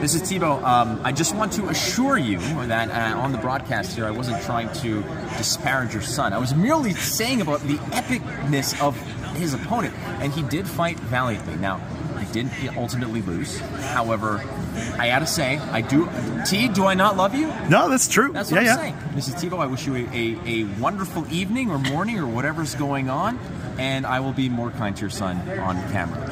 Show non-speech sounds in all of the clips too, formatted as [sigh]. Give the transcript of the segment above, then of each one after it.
This is Tebow. Um, I just want to assure you that uh, on the broadcast here, I wasn't trying to disparage your son. I was merely saying about the epicness of his opponent, and he did fight valiantly. Now, he didn't ultimately lose. However, I gotta say, I do. T, do I not love you? No, that's true. That's yeah, what I'm yeah. saying. Mrs. Tebow, I wish you a, a, a wonderful evening or morning or whatever's going on, and I will be more kind to your son on camera.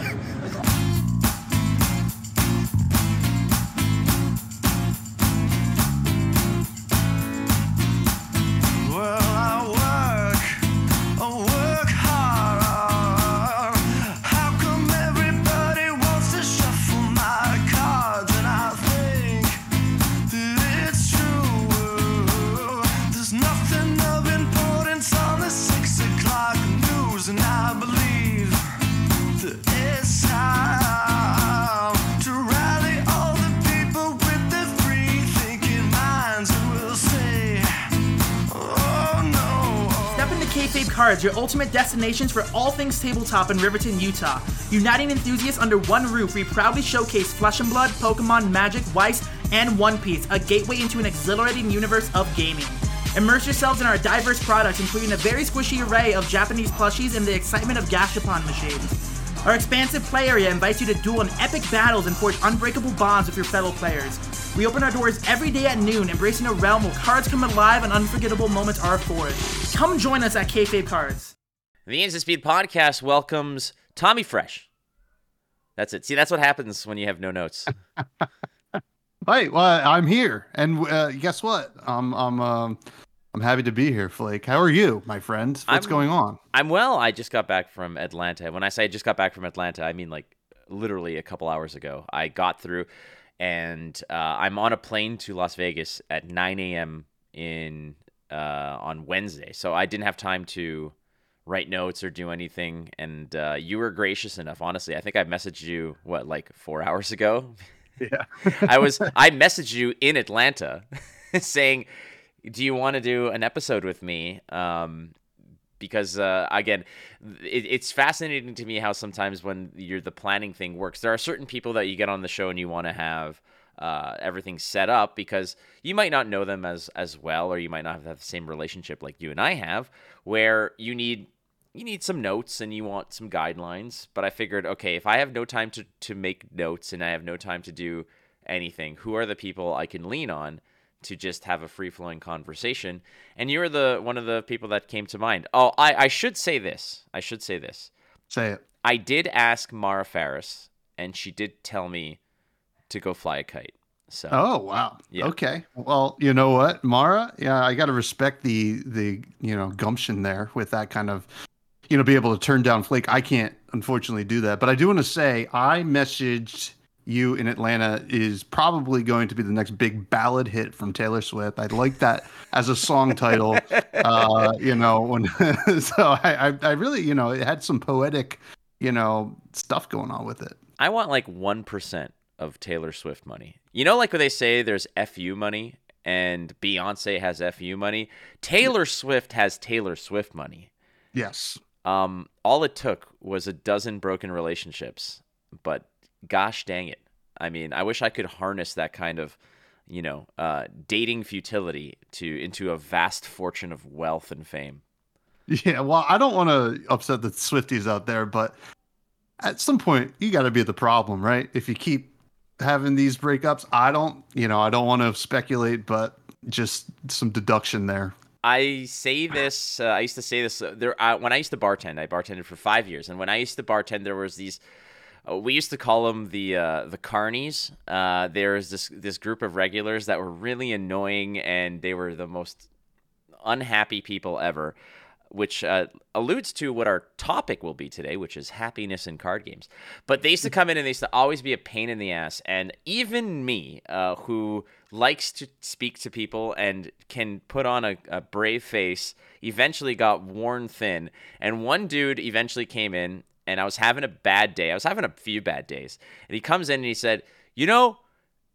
Your ultimate destinations for all things tabletop in Riverton, Utah. Uniting enthusiasts under one roof, we proudly showcase Flesh and Blood, Pokemon, Magic, Weiss, and One Piece, a gateway into an exhilarating universe of gaming. Immerse yourselves in our diverse products, including a very squishy array of Japanese plushies and the excitement of Gashapon machines. Our expansive play area invites you to duel in epic battles and forge unbreakable bonds with your fellow players. We open our doors every day at noon, embracing a realm where cards come alive and unforgettable moments are forged. Come join us at Kayfabe Cards. The Instant Speed Podcast welcomes Tommy Fresh. That's it. See, that's what happens when you have no notes. [laughs] Hey, well, I'm here, and uh, guess what? I'm I'm um, I'm happy to be here, Flake. How are you, my friend? What's I'm- going on? I'm well. I just got back from Atlanta. When I say I just got back from Atlanta, I mean like literally a couple hours ago. I got through, and uh, I'm on a plane to Las Vegas at 9 a.m. in uh, on Wednesday. So I didn't have time to write notes or do anything. And uh, you were gracious enough. Honestly, I think I messaged you what like four [laughs] hours ago. Yeah. I was I messaged you in Atlanta [laughs] saying, "Do you want to do an episode with me?" Um, because uh, again, it, it's fascinating to me how sometimes when you're the planning thing works, there are certain people that you get on the show and you want to have uh, everything set up because you might not know them as as well, or you might not have the same relationship like you and I have, where you need you need some notes and you want some guidelines. But I figured, okay, if I have no time to, to make notes and I have no time to do anything, who are the people I can lean on to just have a free flowing conversation? And you're the one of the people that came to mind. Oh, I, I should say this. I should say this. Say it. I did ask Mara Ferris, and she did tell me to go fly a kite. So Oh wow. Yeah. Okay. Well, you know what, Mara? Yeah, I got to respect the the you know gumption there with that kind of you know be able to turn down Flake. I can't unfortunately do that, but I do want to say I messaged you in Atlanta is probably going to be the next big ballad hit from Taylor Swift. I like that as a song title. [laughs] uh, you know, when [laughs] so I, I I really you know it had some poetic you know stuff going on with it. I want like 1% of Taylor Swift money. You know, like when they say there's FU money and Beyonce has FU money? Taylor Swift has Taylor Swift money. Yes. Um, all it took was a dozen broken relationships, but gosh dang it. I mean, I wish I could harness that kind of, you know, uh, dating futility to into a vast fortune of wealth and fame. Yeah, well, I don't want to upset the Swifties out there, but at some point you got to be the problem, right? If you keep having these breakups, I don't, you know, I don't want to speculate, but just some deduction there. I say this. Uh, I used to say this uh, there uh, when I used to bartend. I bartended for five years, and when I used to bartend, there was these. Uh, we used to call them the uh, the carnies. Uh, There's this this group of regulars that were really annoying, and they were the most unhappy people ever. Which uh, alludes to what our topic will be today, which is happiness in card games. But they used to come in and they used to always be a pain in the ass. And even me, uh, who likes to speak to people and can put on a, a brave face, eventually got worn thin. And one dude eventually came in, and I was having a bad day. I was having a few bad days. And he comes in and he said, You know,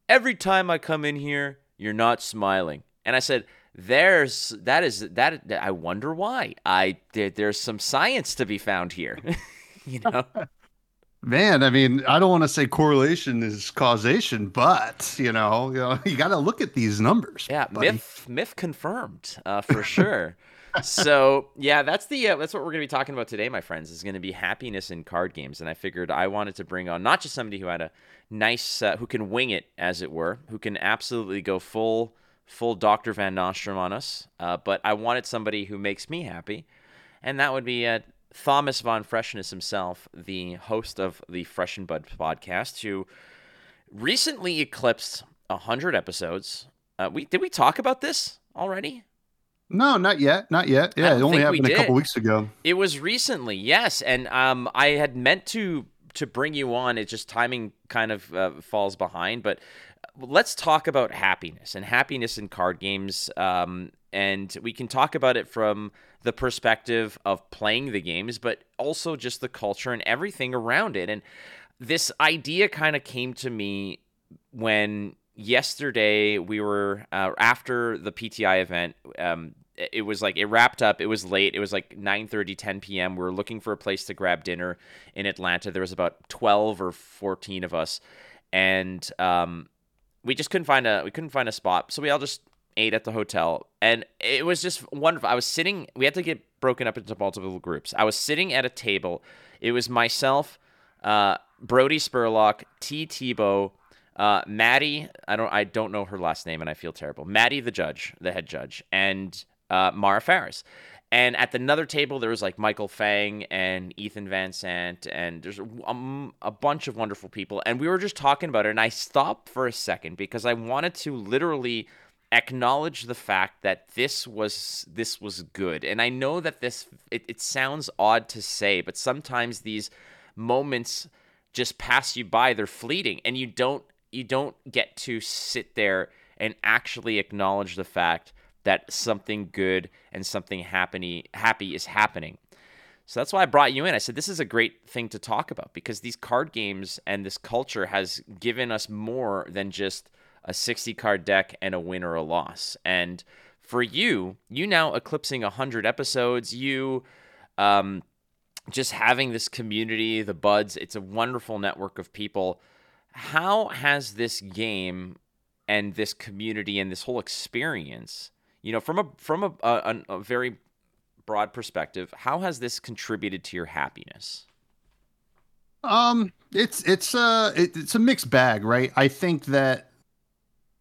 every time I come in here, you're not smiling. And I said, there's that is that I wonder why. I there, there's some science to be found here. [laughs] you know. Man, I mean, I don't want to say correlation is causation, but you know, you know, you got to look at these numbers. Yeah, buddy. myth myth confirmed uh, for sure. So yeah, that's the uh, that's what we're gonna be talking about today, my friends. Is gonna be happiness in card games, and I figured I wanted to bring on not just somebody who had a nice, uh, who can wing it, as it were, who can absolutely go full full Doctor Van Nostrand on us, uh, but I wanted somebody who makes me happy, and that would be uh, Thomas von Freshness himself, the host of the Fresh and Bud podcast, who recently eclipsed hundred episodes. Uh, we did we talk about this already? No, not yet, not yet. Yeah, it only happened a couple weeks ago. It was recently, yes, and um, I had meant to to bring you on. It just timing kind of uh, falls behind, but let's talk about happiness and happiness in card games. Um, and we can talk about it from the perspective of playing the games, but also just the culture and everything around it. And this idea kind of came to me when yesterday we were uh, after the PTI event. Um, it was like it wrapped up. It was late. It was like 9:30, 10 p.m. We were looking for a place to grab dinner in Atlanta. There was about 12 or 14 of us, and um, we just couldn't find a we couldn't find a spot. So we all just ate at the hotel, and it was just wonderful. I was sitting. We had to get broken up into multiple groups. I was sitting at a table. It was myself, uh, Brody Spurlock, T. Tebow, uh, Maddie. I don't. I don't know her last name, and I feel terrible. Maddie, the judge, the head judge, and uh, Mara Farris. And at another table, there was like Michael Fang and Ethan Van Sant, and there's um, a bunch of wonderful people. And we were just talking about it, and I stopped for a second because I wanted to literally acknowledge the fact that this was this was good. And I know that this it, it sounds odd to say, but sometimes these moments just pass you by. They're fleeting, and you don't you don't get to sit there and actually acknowledge the fact that something good and something happy happy is happening. So that's why I brought you in. I said this is a great thing to talk about because these card games and this culture has given us more than just a 60 card deck and a win or a loss. And for you, you now eclipsing 100 episodes, you um, just having this community, the buds, it's a wonderful network of people. How has this game and this community and this whole experience, you know, from a from a, a, a very broad perspective, how has this contributed to your happiness? Um, it's it's a it's a mixed bag, right? I think that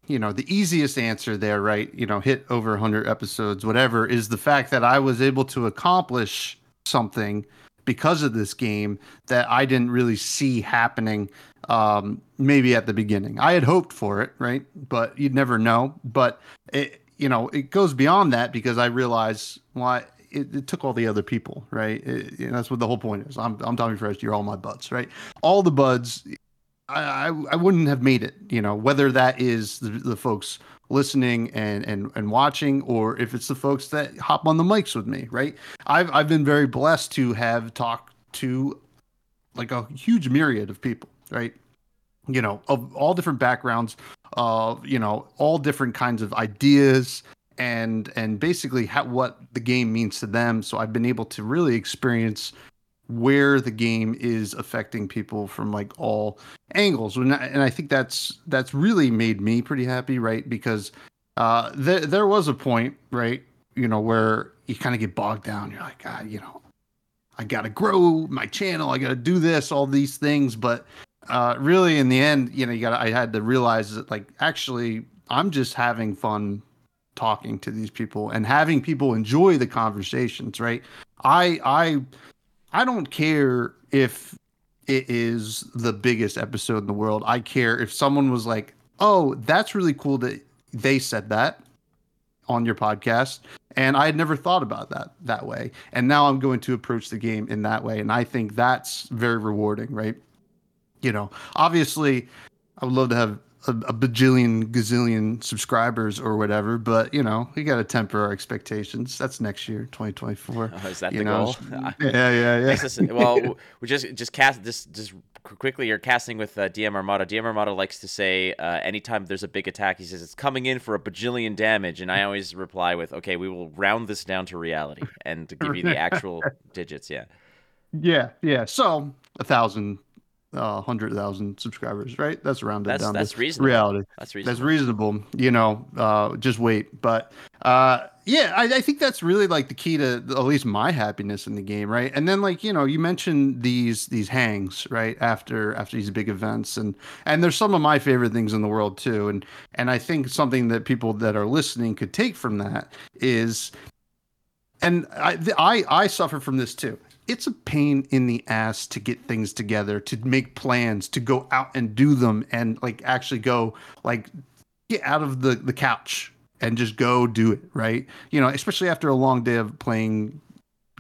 you know the easiest answer there, right? You know, hit over 100 episodes, whatever, is the fact that I was able to accomplish something because of this game that I didn't really see happening. Um, maybe at the beginning, I had hoped for it, right? But you'd never know. But it, you know, it goes beyond that because I realize why. It, it took all the other people, right? It, you that's what the whole point is. I'm, I'm Tommy Fresh. You're all my buds, right? All the buds I, I I wouldn't have made it, you know, whether that is the, the folks listening and, and and watching, or if it's the folks that hop on the mics with me, right? I've I've been very blessed to have talked to like a huge myriad of people, right? You know, of all different backgrounds, uh, you know, all different kinds of ideas and and basically how, what the game means to them. So I've been able to really experience where the game is affecting people from like all angles. And I, and I think that's that's really made me pretty happy right? Because uh there there was a point right you know where you kind of get bogged down. You're like God you know I got to grow my channel. I got to do this all these things. But uh really in the end you know you got I had to realize that like actually I'm just having fun talking to these people and having people enjoy the conversations right I I I don't care if it is the biggest episode in the world. I care if someone was like, "Oh, that's really cool that they said that on your podcast." And I had never thought about that that way. And now I'm going to approach the game in that way, and I think that's very rewarding, right? You know, obviously I would love to have a, a bajillion gazillion subscribers or whatever, but you know, we got to temper our expectations. That's next year, 2024. Oh, [laughs] is that the know? goal? [laughs] [laughs] Yeah, yeah, yeah. Well, we just just cast just just quickly. You're casting with uh, DM Armada. DM Armada likes to say uh, anytime there's a big attack, he says it's coming in for a bajillion damage, and I always reply with, "Okay, we will round this down to reality and to give you the actual digits." Yeah. Yeah, yeah. So a thousand uh, hundred thousand subscribers, right? That's rounded That's- down. that's reasonable. Reality. That's reasonable. That's reasonable. reasonable. You know, uh, just wait. But uh, yeah, I, I think that's really like the key to at least my happiness in the game, right? And then like you know, you mentioned these these hangs right after after these big events, and and there's some of my favorite things in the world too. And and I think something that people that are listening could take from that is and I, I I suffer from this too. It's a pain in the ass to get things together, to make plans, to go out and do them, and like actually go like get out of the the couch and just go do it. Right? You know, especially after a long day of playing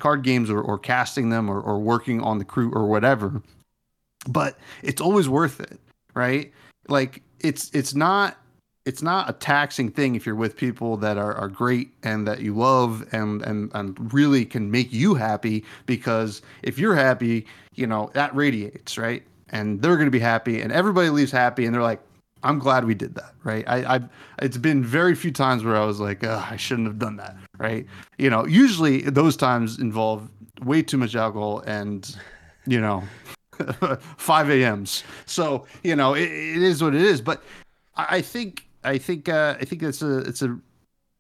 card games or, or casting them or, or working on the crew or whatever. But it's always worth it, right? Like it's it's not it's not a taxing thing if you're with people that are, are great and that you love and, and and really can make you happy because if you're happy you know that radiates right? And they're going to be happy and everybody leaves happy and they're like i'm glad we did that right? I i've it's been very few times where i was like i shouldn't have done that right? You know usually those times involve way too much alcohol and you know [laughs] 5 a.m.s so you know it, it is what it is. But I I think I think uh, I think it's a it's a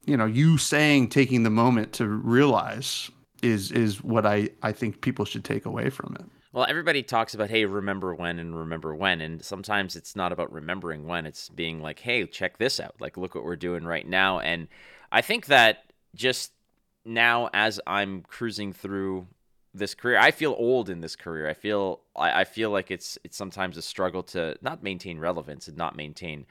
you know you saying taking the moment to realize is is what I I think people should take away from it. Well, everybody talks about, hey, remember when and remember when. And sometimes it's not about remembering when, it's being like, hey, check this out. Like, look what we're doing right now. And I think that just now, as I'm cruising through this career, I feel old in this career. I feel I, I feel like it's it's sometimes a struggle to not maintain relevance and not maintain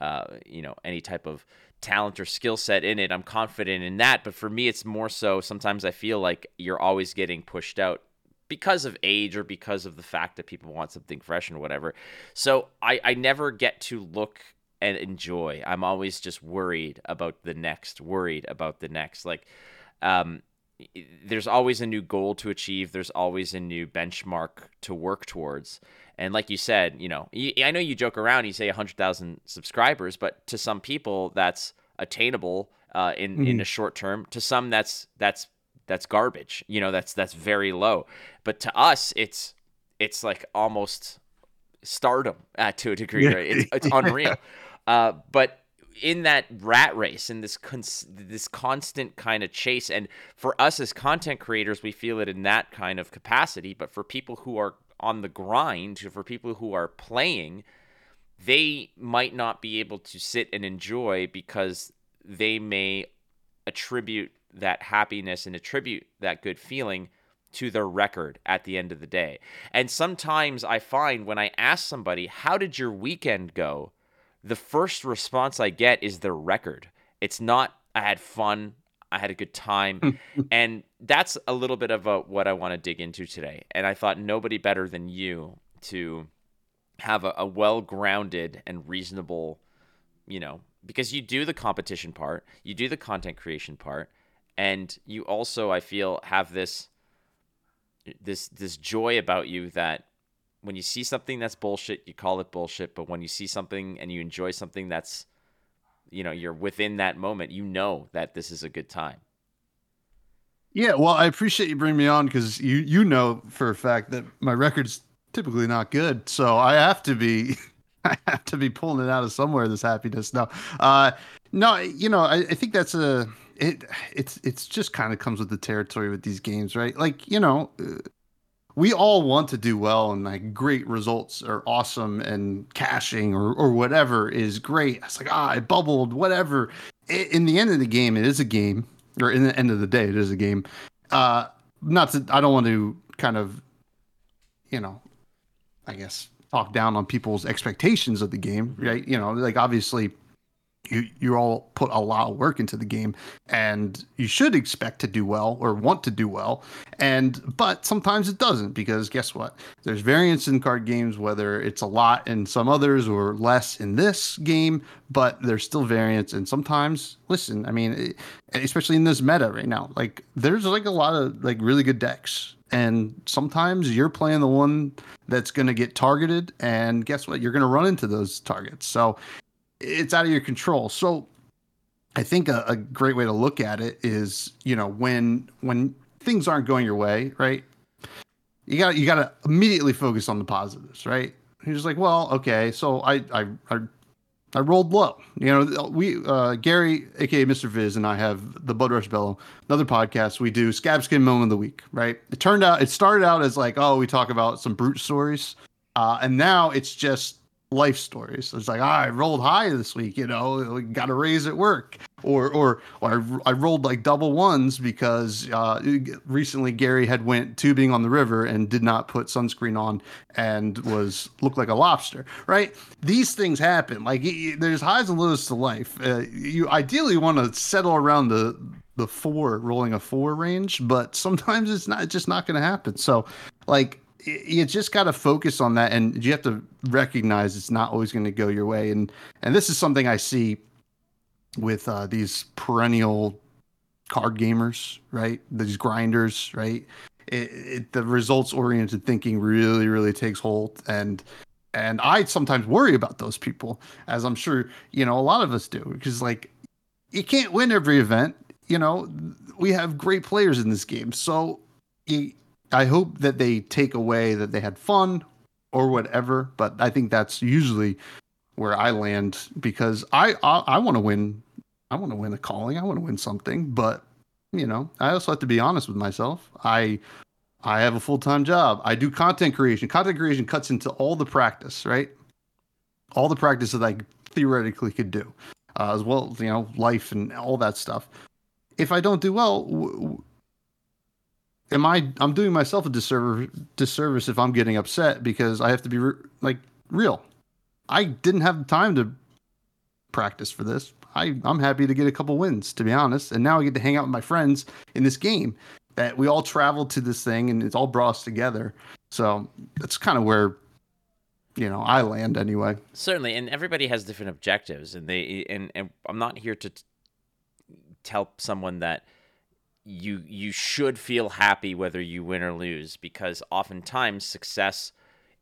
uh, you know any type of talent or skill set in it. I'm confident in that, but for me, it's more so. Sometimes I feel like you're always getting pushed out because of age or because of the fact that people want something fresh and whatever. So I, I never get to look and enjoy. I'm always just worried about the next, worried about the next. Like, um, there's always a new goal to achieve. There's always a new benchmark to work towards. And like you said, you know, I know you joke around. You say 100,000 subscribers, but to some people that's attainable uh, in in a short term. To some, that's that's that's garbage. You know, that's that's very low. But to us, it's it's like almost stardom uh, to a degree. Right? It's, it's unreal. [laughs] Uh, but in that rat race, in this cons- this constant kind of chase, and for us as content creators, we feel it in that kind of capacity. But for people who are on the grind, for people who are playing, they might not be able to sit and enjoy because they may attribute that happiness and attribute that good feeling to their record at the end of the day. And sometimes I find when I ask somebody, How did your weekend go? the first response I get is their record. It's not, I had fun, I had a good time. [laughs] and that's a little bit of a, what I want to dig into today. And I thought nobody better than you to have a, a well grounded and reasonable, you know, because you do the competition part, you do the content creation part, and you also, I feel, have this this this joy about you that when you see something that's bullshit, you call it bullshit. But when you see something and you enjoy something that's, you know, you're within that moment, you know that this is a good time. Yeah, well, I appreciate you bringing me on because you you know for a fact that my record's typically not good, so I have to be [laughs] I have to be pulling it out of somewhere. This happiness, no, uh, no, you know, I, I think that's a it. It's it's just kind of comes with the territory with these games, right? Like you know, uh, we all want to do well, and like great results are awesome, and cashing or or whatever is great. It's like ah, I bubbled, whatever. I- In the end of the game, it is a game or in the end of the day, it is a game. Uh, not to, I don't want to kind of, you know, I guess talk down on people's expectations of the game, right? You know, like obviously, you you all put a lot of work into the game, and you should expect to do well or want to do well, and but sometimes it doesn't because guess what? There's variance in card games, whether it's a lot in some others or less in this game, but there's still variance, and sometimes, listen, I mean, especially in this meta right now, like there's like a lot of like really good decks, and sometimes you're playing the one that's going to get targeted, and guess what? You're going to run into those targets, so it's out of your control. So I think a, a great way to look at it is, you know, when when things aren't going your way, right? you got you got to immediately focus on the positives, right? He's like, well, okay, so I I I, I rolled low. You know, we uh, Gary, aka Mr. Viz, and I have the Blood Rush Bellow, another podcast. We do Scab Skin Moment of the Week, right? It turned out it started out as like, oh, we talk about some brute stories, uh, and now it's just life stories. It's like, ah, I rolled high this week, you know, got a raise at work, or or or I, I rolled like double ones because uh, recently Gary had went tubing on the river and did not put sunscreen on and was looked like a lobster. Right? These things happen. Like there's highs and lows to life. Uh, you ideally want to settle around the the four rolling a four range, but sometimes it's not it's just not going to happen. So like you just got to focus on that and you have to recognize it's not always going to go your way. And and this is something i see with uh, these perennial card gamers right? These grinders right? It, it, the results oriented thinking really really takes hold and and i sometimes worry about those people as i'm sure you know a lot of us do because like you can't win every event you know? We have great players in this game so you, I hope that they take away that they had fun or whatever, but I think that's usually where I land because I I, I want to win. I want to win a calling. I want to win something, but you know, I also have to be honest with myself. I I have a full time job. I do content creation. Content creation cuts into all the practice, right? All the practice that I theoretically could do, uh, as well you know, life and all that stuff. If I don't do well, w- am I I'm doing myself a disservice disservice if I'm getting upset because I have to be re- like real. I didn't have the time to practice for this. I I'm happy to get a couple wins to be honest, and now I get to hang out with my friends in this game that we all traveled to this thing and it's all brought us together. So that's kind of where you know I land anyway. Certainly, and everybody has different objectives, and they and, and I'm not here to t- tell someone that you you should feel happy whether you win or lose because oftentimes success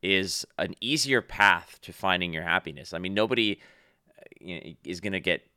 is an easier path to finding your happiness. I mean, nobody uh, you know, is going to get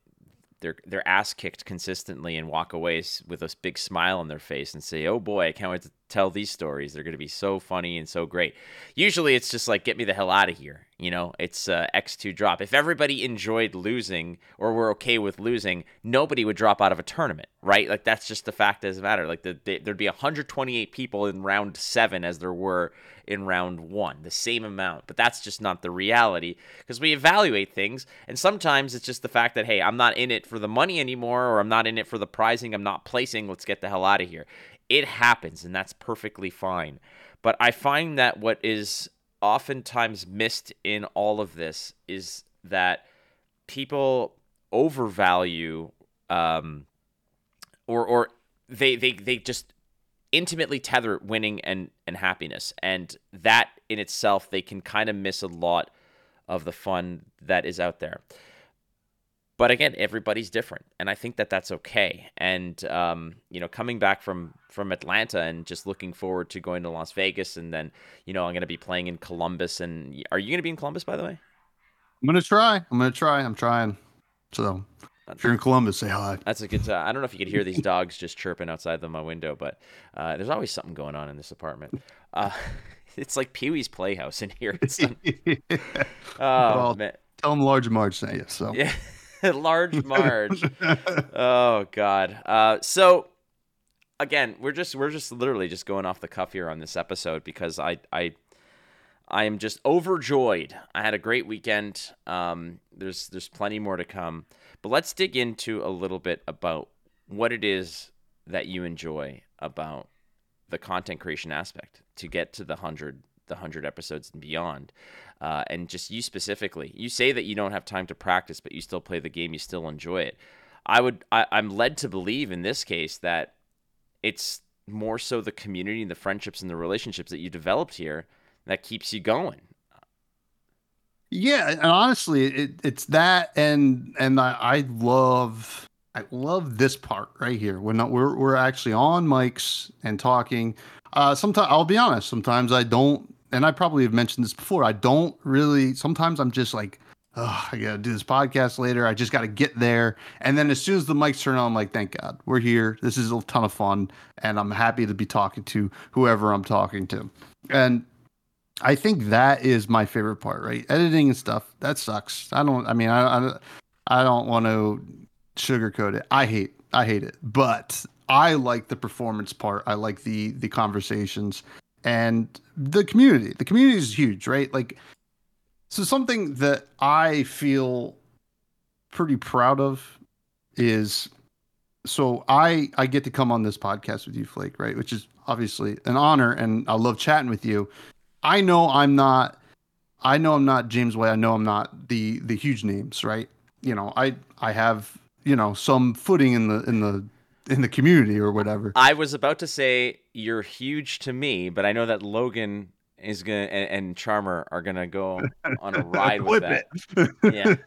their their ass kicked consistently and walk away with a big smile on their face and say, "Oh boy, I can't wait to tell these stories. They're going to be so funny and so great." Usually, it's just like, "Get me the hell out of here." You know, it's uh, X two drop. If everybody enjoyed losing or were okay with losing, nobody would drop out of a tournament, right? Like that's just the fact of the matter. Like the, the, there'd be 128 people in round seven as there were in round one, the same amount. But that's just not the reality because we evaluate things, and sometimes it's just the fact that hey, I'm not in it for the money anymore, or I'm not in it for the prizing. I'm not placing. Let's get the hell out of here. It happens, and that's perfectly fine. But I find that what is oftentimes missed in all of this is that people overvalue um, or or they they they just intimately tether winning and and happiness and that in itself they can kind of miss a lot of the fun that is out there but again everybody's different and i think that that's okay and um, you know coming back from from atlanta and just looking forward to going to las vegas and then you know i'm going to be playing in columbus and are you going to be in columbus by the way I'm gonna try. I'm gonna try. I'm trying. So if you're in Columbus, say hi. That's a good. Uh, I don't know if you could hear these [laughs] dogs just chirping outside of my window, but uh, there's always something going on in this apartment. Uh, [laughs] it's like Pee Wee's Playhouse in here. It's, [laughs] oh Well, man, Tell them Large Marge sent you. So yeah, [laughs] large Marge. [laughs] oh God. Uh, so again, we're just we're just literally just going off the cuff here on this episode because I I I am just overjoyed. I had a great weekend. Um, there's there's plenty more to come, but let's dig into a little bit about what it is that you enjoy about the content creation aspect to get to the hundred the hundred episodes and beyond. Uh, and just you specifically, you say that you don't have time to practice, but you still play the game, you still enjoy it. I would, I, I'm led to believe in this case that it's more so the community, and the friendships, and the relationships that you developed here that keeps you going. Yeah, and honestly, it, it's that, and and I, I love I love this part right here when we're we're actually on mics and talking. Uh, sometimes I'll be honest. Sometimes I don't, and I probably have mentioned this before. I don't really. Sometimes I'm just like oh, I gotta do this podcast later. I just gotta get there. And then as soon as the mics turn on, I'm like, thank God, we're here. This is a ton of fun, and I'm happy to be talking to whoever I'm talking to. And I think that is my favorite part, right? Editing and stuff. That sucks. I don't. I mean, I I, I don't want to sugarcoat it. I hate. I hate it. But I like the performance part. I like the the conversations and the community. The community is huge, right? Like, so something that I feel pretty proud of is so I I get to come on this podcast with you, Flake, right? Which is obviously an honor, and I love chatting with you. I know I'm not. I know I'm not James Way. I know I'm not the the huge names, right? You know, I I have you know some footing in the in the in the community or whatever. I was about to say you're huge to me, but I know that Logan is gonna and, and Charmer are gonna go [laughs] on a ride with that. it.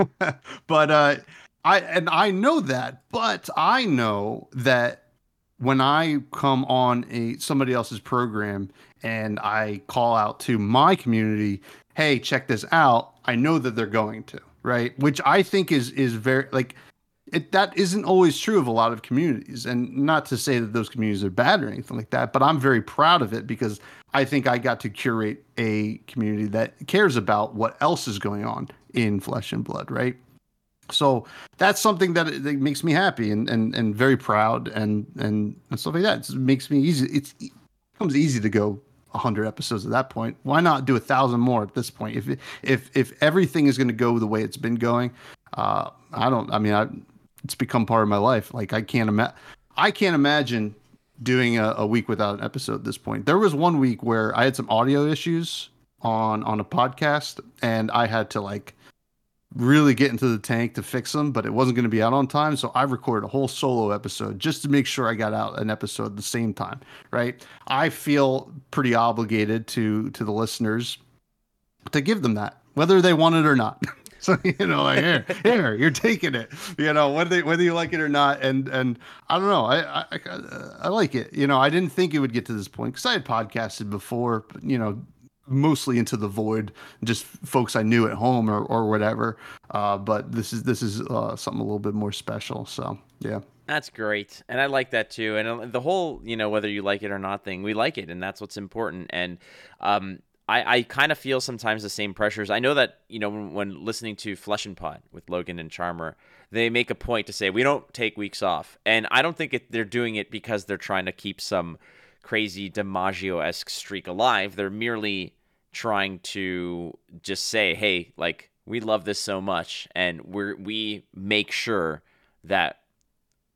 Yeah. [laughs] but uh I and I know that, but I know that when I come on a somebody else's program and I call out to my community, hey, check this out, I know that they're going to, right? Which I think is is very like it that isn't always true of a lot of communities. And not to say that those communities are bad or anything like that but i'm very proud of it because i think i got to curate a community that cares about what else is going on in flesh and blood right? So that's something that, that makes me happy and, and and very proud and and, and stuff like that. It makes me easy it's it becomes easy to go 100 episodes at that point. Why not do a thousand more at this point? If if if everything is going to go the way it's been going uh i don't i mean i it's become part of my life. Like I can't imagine, I can't imagine doing a, a, week without an episode at this point. There was one week where I had some audio issues on on a podcast, and I had to like really get into the tank to fix them, but it wasn't going to be out on time. So I recorded a whole solo episode just to make sure I got out an episode at the same time. Right? I feel pretty obligated to to the listeners to give them that, whether they want it or not. [laughs] [laughs] So you know, like here, here, you're taking it. You know, whether whether you like it or not, and and I don't know, I, I I like it. You know, I didn't think it would get to this point because I had podcasted before, you know, mostly into the void, just folks I knew at home or or whatever. Uh, but this is this is uh, something a little bit more special. So yeah. That's great, and I like that too. And uh, the whole, you know, whether you like it or not thing, we like it, and that's what's important. And um, I, I kind of feel sometimes the same pressures. I know that, you know, when, when, listening to Flesh and Pod with Logan and Charmer, they make a point to say, we don't take weeks off. And I don't think it, they're doing it because they're trying to keep some crazy DiMaggio esque streak alive. They're merely trying to just say, hey, like, we love this so much. And we're, we make sure that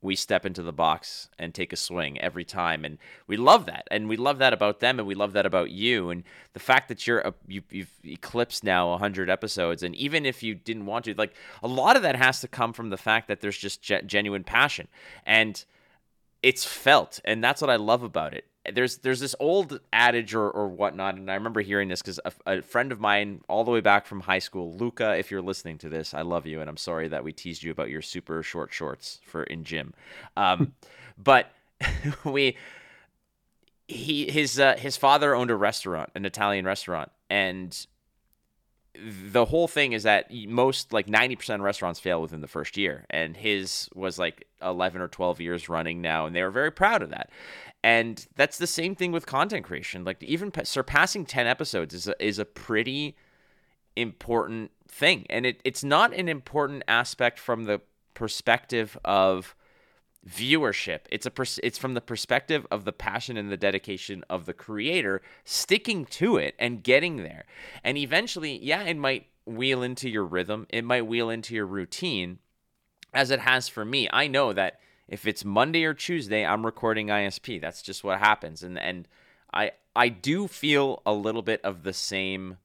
we step into the box and take a swing every time and we love that and we love that about them and we love that about you and the fact that you're a, you, have eclipsed now 100 episodes and even if you didn't want to like a lot of that has to come from the fact that there's just ge- genuine passion and it's felt and that's what i love about it there's there's this old adage or, or whatnot, and I remember hearing this because a, a, friend of mine, all the way back from high school, Luca, if you're listening to this, I love you, and I'm sorry that we teased you about your super short shorts for in gym, um, [laughs] but [laughs] we he his uh, his father owned a restaurant, an Italian restaurant, and the whole thing is that most like 90% of restaurants fail within the first year and his was like 11 or 12 years running now and they were very proud of that. And that's the same thing with content creation. Like even surpassing 10 episodes is a, is a pretty important thing. And it, it's not an important aspect from the perspective of viewership. It's a pers- it's from the perspective of the passion and the dedication of the creator sticking to it and getting there. And eventually yeah it might wheel into your rhythm. It might wheel into your routine. As it has for me i know that if it's monday or tuesday i'm recording isp that's just what happens. And and i i do feel a little bit of the same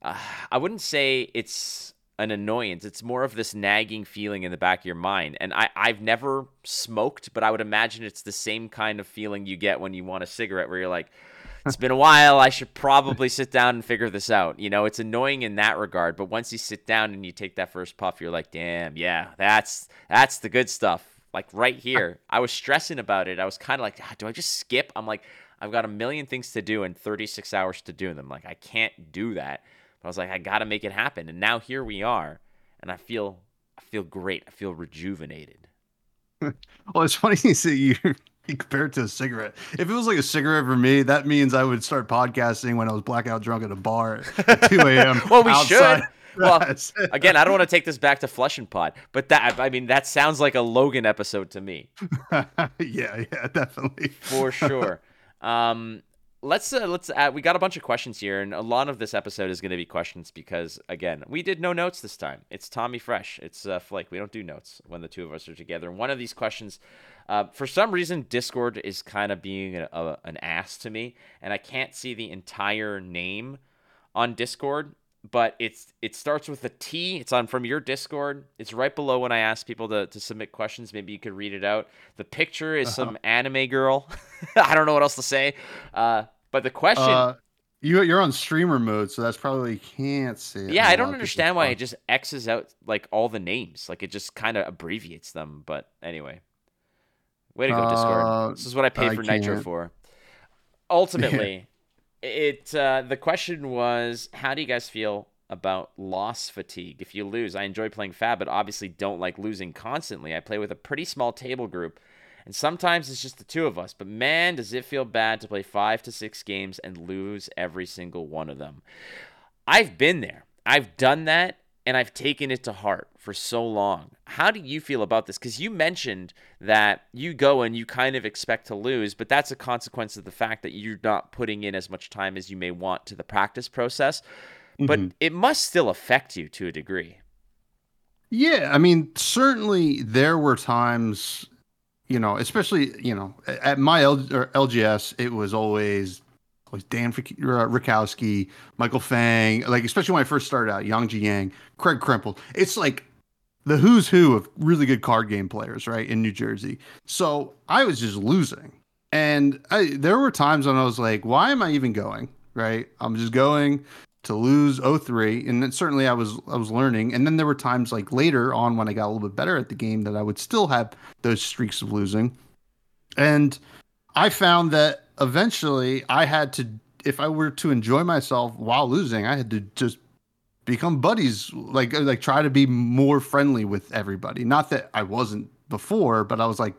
uh, i wouldn't say it's an annoyance. It's more of this nagging feeling in the back of your mind. And I, I've never smoked, but I would imagine it's the same kind of feeling you get when you want a cigarette, where you're like, it's [laughs] been a while. I should probably sit down and figure this out. You know, it's annoying in that regard. But once you sit down and you take that first puff, you're like, damn, yeah, that's that's the good stuff. Like right here, [laughs] I was stressing about it. I was kind of like, ah, do I just skip? I'm like, I've got a million things to do and 36 hours to do them. Like, I can't do that. But I was like, I got to make it happen. And now here we are. And I feel, I feel great. I feel rejuvenated. [laughs] Well, it's funny [laughs] you say you you [laughs] compare to a cigarette. If it was like a cigarette for me, that means I would start podcasting when I was blackout drunk at a bar at 2 a.m. Well, we outside. should. Well, again, I don't want to take this back to Flesh and Pod, but that, I mean, that sounds like a Logan episode to me. yeah, yeah, definitely. for sure. Um, let's uh, let's add, we got a bunch of questions here, and a lot of this episode is going to be questions because again, we did no notes this time. It's Tommy Fresh. It's uh, Flake. We don't do notes when the two of us are together. And one of these questions, uh, for some reason, Discord is kind of being a, a, an ass to me, and I can't see the entire name on Discord. But it's it starts with a T. It's on from your Discord. It's right below when I ask people to, to submit questions. Maybe you could read it out. The picture is some anime girl. [laughs] I don't know what else to say. Uh, but the question, Uh, you you're on streamer mode, so that's probably can't see. yeah, I don't understand why it just X's out like all the names. Like it just kind of abbreviates them. But anyway, way to go, Uh, Discord. This is what I paid I for Nitro can't. for. [laughs] Ultimately, it uh, the question was, how do you guys feel about loss fatigue? If you lose, I enjoy playing Fab, but obviously don't like losing constantly. I play with a pretty small table group. And sometimes it's just the two of us, but man, does it feel bad to play five to six games and lose every single one of them. I've been there. I've done that and I've taken it to heart for so long. How do you feel about this? Because you mentioned that you go and you kind of expect to lose, but that's a consequence of the fact that you're not putting in as much time as you may want to the practice process. But it must still affect you to a degree. Yeah, I mean, certainly there were times, you know, especially you know, at my L- or LGS, it was always always Dan uh, Rikowski, Michael Fang, like especially when I first started out, Yang Ji Yang, Craig Kremple. It's like the who's who of really good card game players, right, in New Jersey. So I was just losing, and I, there were times when I was like, why am I even going? Right, I'm just going to lose 03 and then certainly I was I was learning and then there were times like later on when I got a little bit better at the game that I would still have those streaks of losing and I found that eventually I had to if I were to enjoy myself while losing I had to just become buddies like like try to be more friendly with everybody. Not that I wasn't before but I was like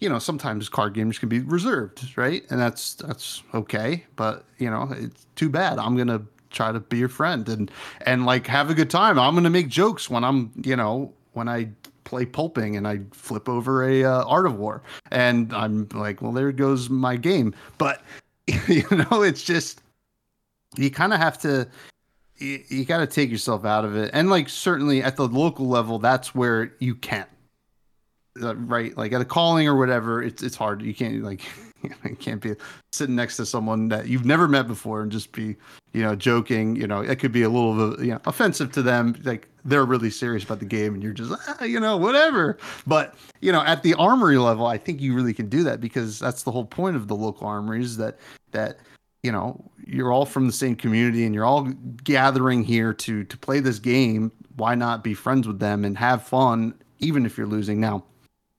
you know sometimes card games can be reserved right? And that's that's okay but you know it's too bad. I'm gonna try to be your friend and and like have a good time. I'm gonna make jokes when i'm you know when i play pulping and i flip over a uh, art of war. And i'm like well there goes my game. But [laughs] you know it's just you kind of have to you, you got to take yourself out of it. And like certainly at the local level that's where you can. Uh, right like at a calling or whatever it's it's hard. You can't like [laughs] you can't be sitting next to someone that you've never met before and just be you know joking. You know it could be a little you know offensive to them. Like they're really serious about the game and you're just ah, you know whatever. But you know at the armory level i think you really can do that because that's the whole point of the local armories that that you know you're all from the same community and you're all gathering here to to play this game why not be friends with them and have fun even if you're losing now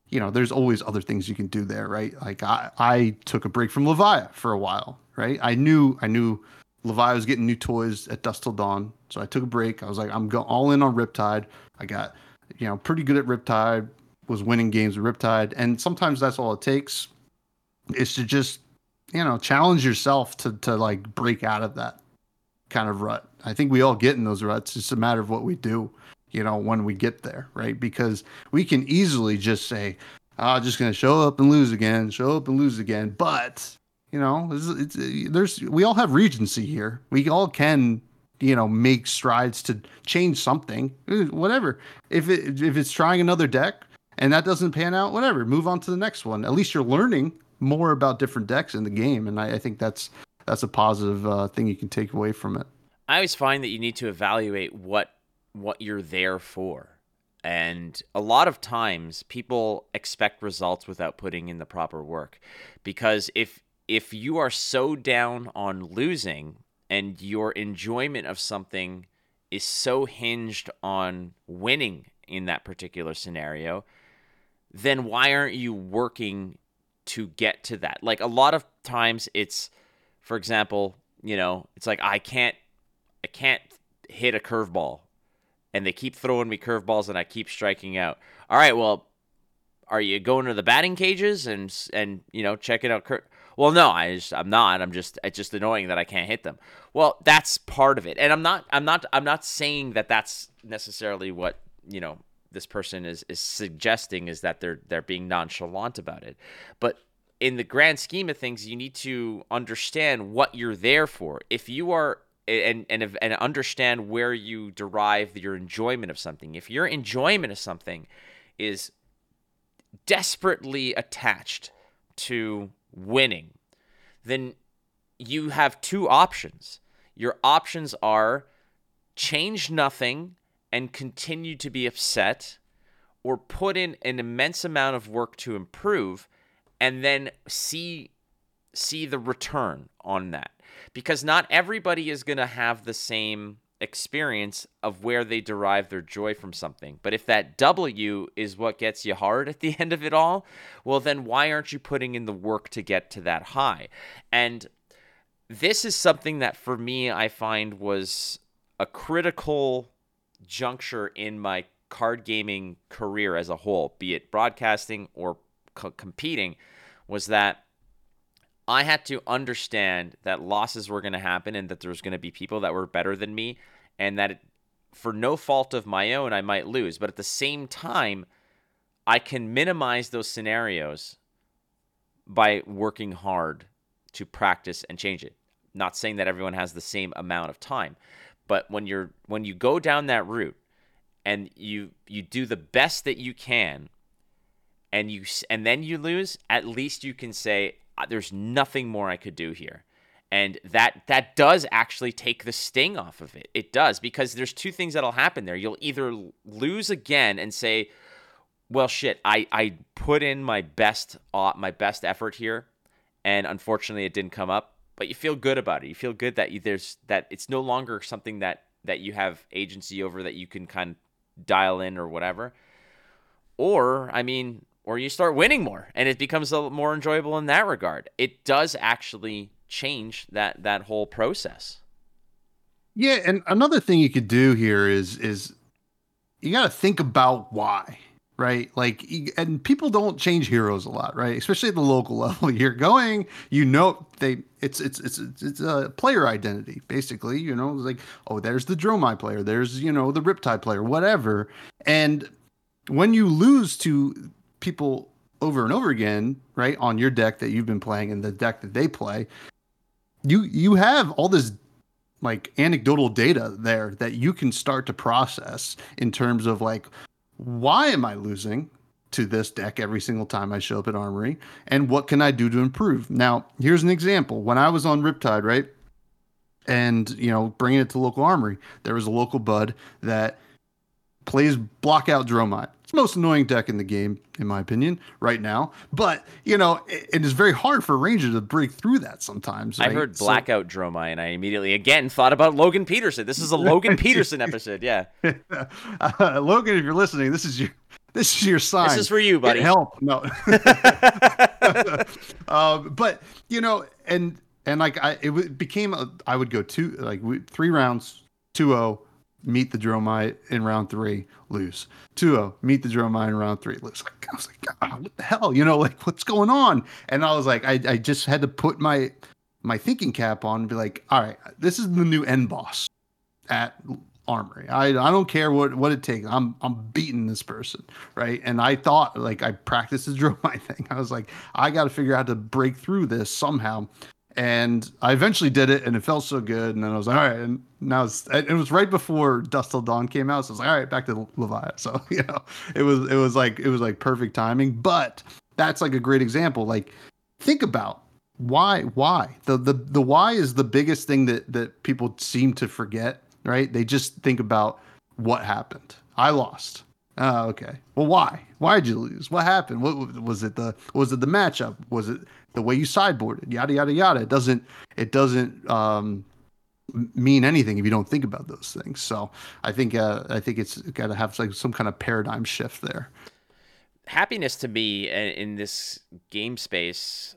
you know, there's always other things you can do there, right? Like I, I took a break from Levia for a while, right? I knew I knew Levia was getting new toys at Dusk Till Dawn, so I took a break. I was like, I'm go all in on Riptide. I got, you know, pretty good at Riptide. Was winning games with Riptide, and sometimes that's all it takes, is to just, you know, challenge yourself to to like break out of that kind of rut. I think we all get in those ruts. It's a matter of what we do you know, when we get there, right? Because we can easily just say, ah, "I'm just going to show up and lose again, show up and lose again." But you know, it's, it's, there's we all have regency here. We all can, you know, make strides to change something, whatever. If it if it's trying another deck and that doesn't pan out, whatever, move on to the next one. At least you're learning more about different decks in the game, and I, I think that's that's a positive uh, thing you can take away from it. I always find that you need to evaluate what what you're there for. And a lot of times people expect results without putting in the proper work. Because if if you are so down on losing and your enjoyment of something is so hinged on winning in that particular scenario, then why aren't you working to get to that? Like a lot of times it's for example, you know, it's like I can't I can't hit a curveball and they keep throwing me curveballs and I keep striking out. All right, well, are you going to the batting cages and and you know checking out cur- well no i just i'm not i'm just it's just annoying that i can't hit them well that's part of it and i'm not i'm not i'm not saying that that's necessarily what you know this person is is suggesting is that they're they're being nonchalant about it. But in the grand scheme of things you need to understand what you're there for. If you are and and and understand where you derive your enjoyment of something. If your enjoyment of something is desperately attached to winning, then you have two options. Your options are change nothing and continue to be upset, or put in an immense amount of work to improve and then see see the return on that. Because not everybody is going to have the same experience of where they derive their joy from something. But if that W is what gets you hard at the [laughs] end of it all, well, then why aren't you putting in the work to get to that high? And this is something that for me, I find was a critical juncture in my card gaming career as a whole, be it broadcasting or co- competing, was that I had to understand that losses were going to happen and that there was going to be people that were better than me and that it, for no fault of my own I might lose, but at the same time I can minimize those scenarios by working hard to practice and change it. Not saying that everyone has the same amount of time, but when you're when you go down that route and you you do the best that you can and you and then you lose, at least you can say there's nothing more I could do here. And that that does actually take the sting off of it. It does because there's two things that'll happen there. You'll either lose again and say, "Well, shit, I I put in my best uh, my best effort here, and unfortunately it didn't come up." But you feel good about it. You feel good that you, there's that it's no longer something that that you have agency over that you can kind of dial in or whatever. Or, I mean, or you start winning more and it becomes a more enjoyable in that regard. It does actually change that that whole process. Yeah, and another thing you could do here is is you got to think about why, right? Like, and people don't change heroes a lot, right? Especially at the local [laughs] level. You're going, you know, they it's it's it's it's, a player identity basically. You know, like oh, there's the Dromai player, there's you know the Riptide player, whatever. And when you lose to people over and over again, right, on your deck that you've been playing and the deck that they play, you you have all this like anecdotal data there that you can start to process in terms of like why am I losing to this deck every single time I show up at Armory and what can I do to improve? Now, here's an example. When I was on Riptide, right? And, you know, bringing it to local Armory, there was a local bud that plays blockout Dromite. It's the most annoying deck in the game, in my opinion, right now. But, you know, it, it is very hard for Ranger to break through that sometimes. I right? heard So- Blackout Dromai and I immediately again thought about Logan Peterson. This is a Logan [laughs] Peterson episode. Yeah. [laughs] uh, Logan, if you're listening, this is your this is your sign. This is for you, Get buddy. help. No. [laughs] um, but you know, and and like I, it became a, I would go two like three rounds, 2-0, meet the Dromite in round three, lose. 2-0, meet the Dromite in round three, lose. Like I was like, God, what the hell? You know, [laughs] like what's going on? And I was like, I, I just had to put my my thinking cap on and be like, all right, this is the new end boss at Armory. I I don't care what what it takes. I'm I'm beating this person, right? And I thought like I practiced the [laughs] my thing. I was like, I got to figure out how to break through this somehow. And I eventually did it, and it felt so good. And then I was like, all right. And now it's, it was right before Dusk Till Dawn came out, so I was like, all right, back to Leviathan. [laughs] So you know, it was it was like it was like perfect timing. But that's like a great example. Like, think about why why the the the why is the biggest thing that that people seem to forget right they just think about what happened i lost oh okay well why why did you lose? What happened? What was it the was it the matchup? Was it the way you sideboarded? Yada yada yada. It doesn't it doesn't um mean anything if you don't think about those things. So i think uh i think it's got to have like some kind of paradigm shift there. Happiness to me in this game space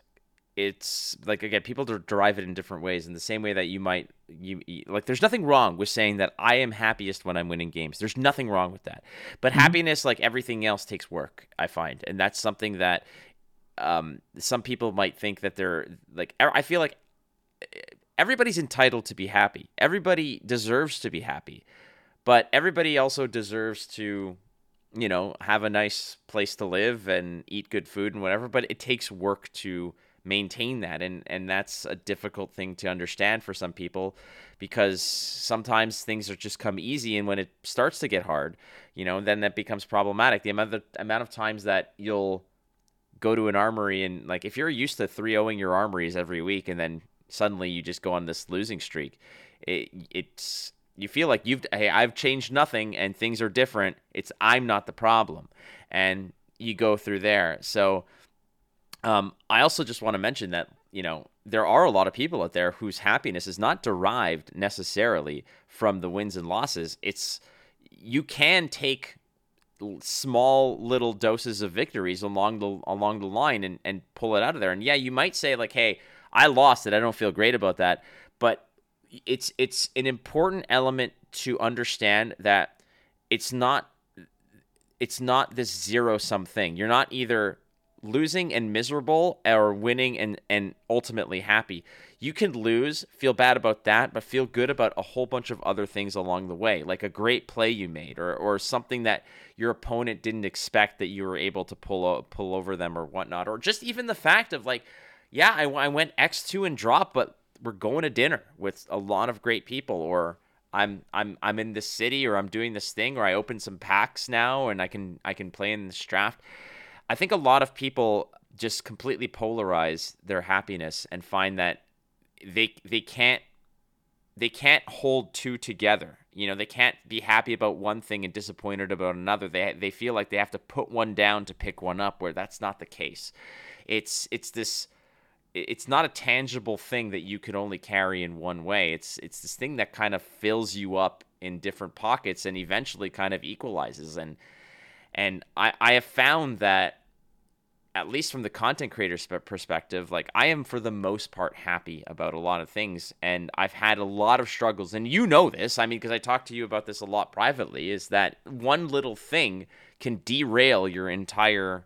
it's like again people der- derive it in different ways in the same way that you might you like there's nothing wrong with saying that i am happiest when i'm winning games. There's nothing wrong with that. But happiness like everything else takes work i find. And that's something that um some people might think that they're like i feel like everybody's entitled to be happy. Everybody deserves to be happy. But everybody also deserves to you know have a nice place to live and eat good food and whatever but it takes work to maintain that. And and that's a difficult thing to understand for some people because sometimes things are just come easy and when it starts to get hard you know then that becomes problematic. The amount of the amount of times that you'll go to an armory and like if you're used to 3-0ing your armories every week and then suddenly you just go on this losing streak it it's you feel like you've hey I've changed nothing and things are different. It's I'm not the problem. And you go through there. So um, I also just want to mention that you know there are a lot of people out there whose happiness is not derived necessarily from the wins and losses it's you can take small little doses of victories along the along the line and, and pull it out of there. And yeah, you might say like, hey, I lost it. I don't feel great about that. But it's it's an important element to understand that it's not it's not this zero sum thing. You're not either losing and miserable or winning and, and ultimately happy. You can lose, feel bad about that, but feel good about a whole bunch of other things along the way, like a great play you made or, or something that your opponent didn't expect that you were able to pull pull over them or whatnot, or just even the fact of like, yeah, I, I went X2 and drop, but we're going to dinner with a lot of great people or I'm I'm I'm in this city or I'm doing this thing or I open some packs now and I can I can play in this draft. I think a lot of people just completely polarize their happiness and find that they they can't they can't hold two together. You know, they can't be happy about one thing and disappointed about another. They they feel like they have to put one down to pick one up where that's not the case. It's it's this it's not a tangible thing that you can only carry in one way. It's it's this thing that kind of fills you up in different pockets and eventually kind of equalizes and and I I have found that at least from the content creator perspective, like I am for the most part happy about a lot of things, and I've had a lot of struggles, and you know this. I mean, because I talk to you about this a lot privately, is that one little thing can derail your entire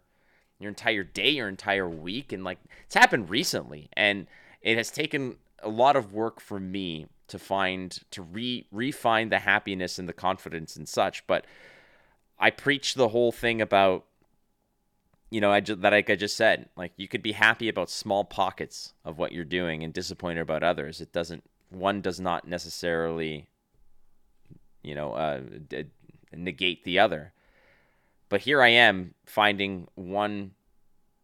your entire day, your entire week, and like it's happened recently, and it has taken a lot of work for me to find to re refine the happiness and the confidence and such, but I preach the whole thing about you know, I just, that like I just said, like you could be happy about small pockets of what you're doing and disappointed about others. It doesn't. One does not necessarily, you know, uh, d- negate the other. But here I am finding one,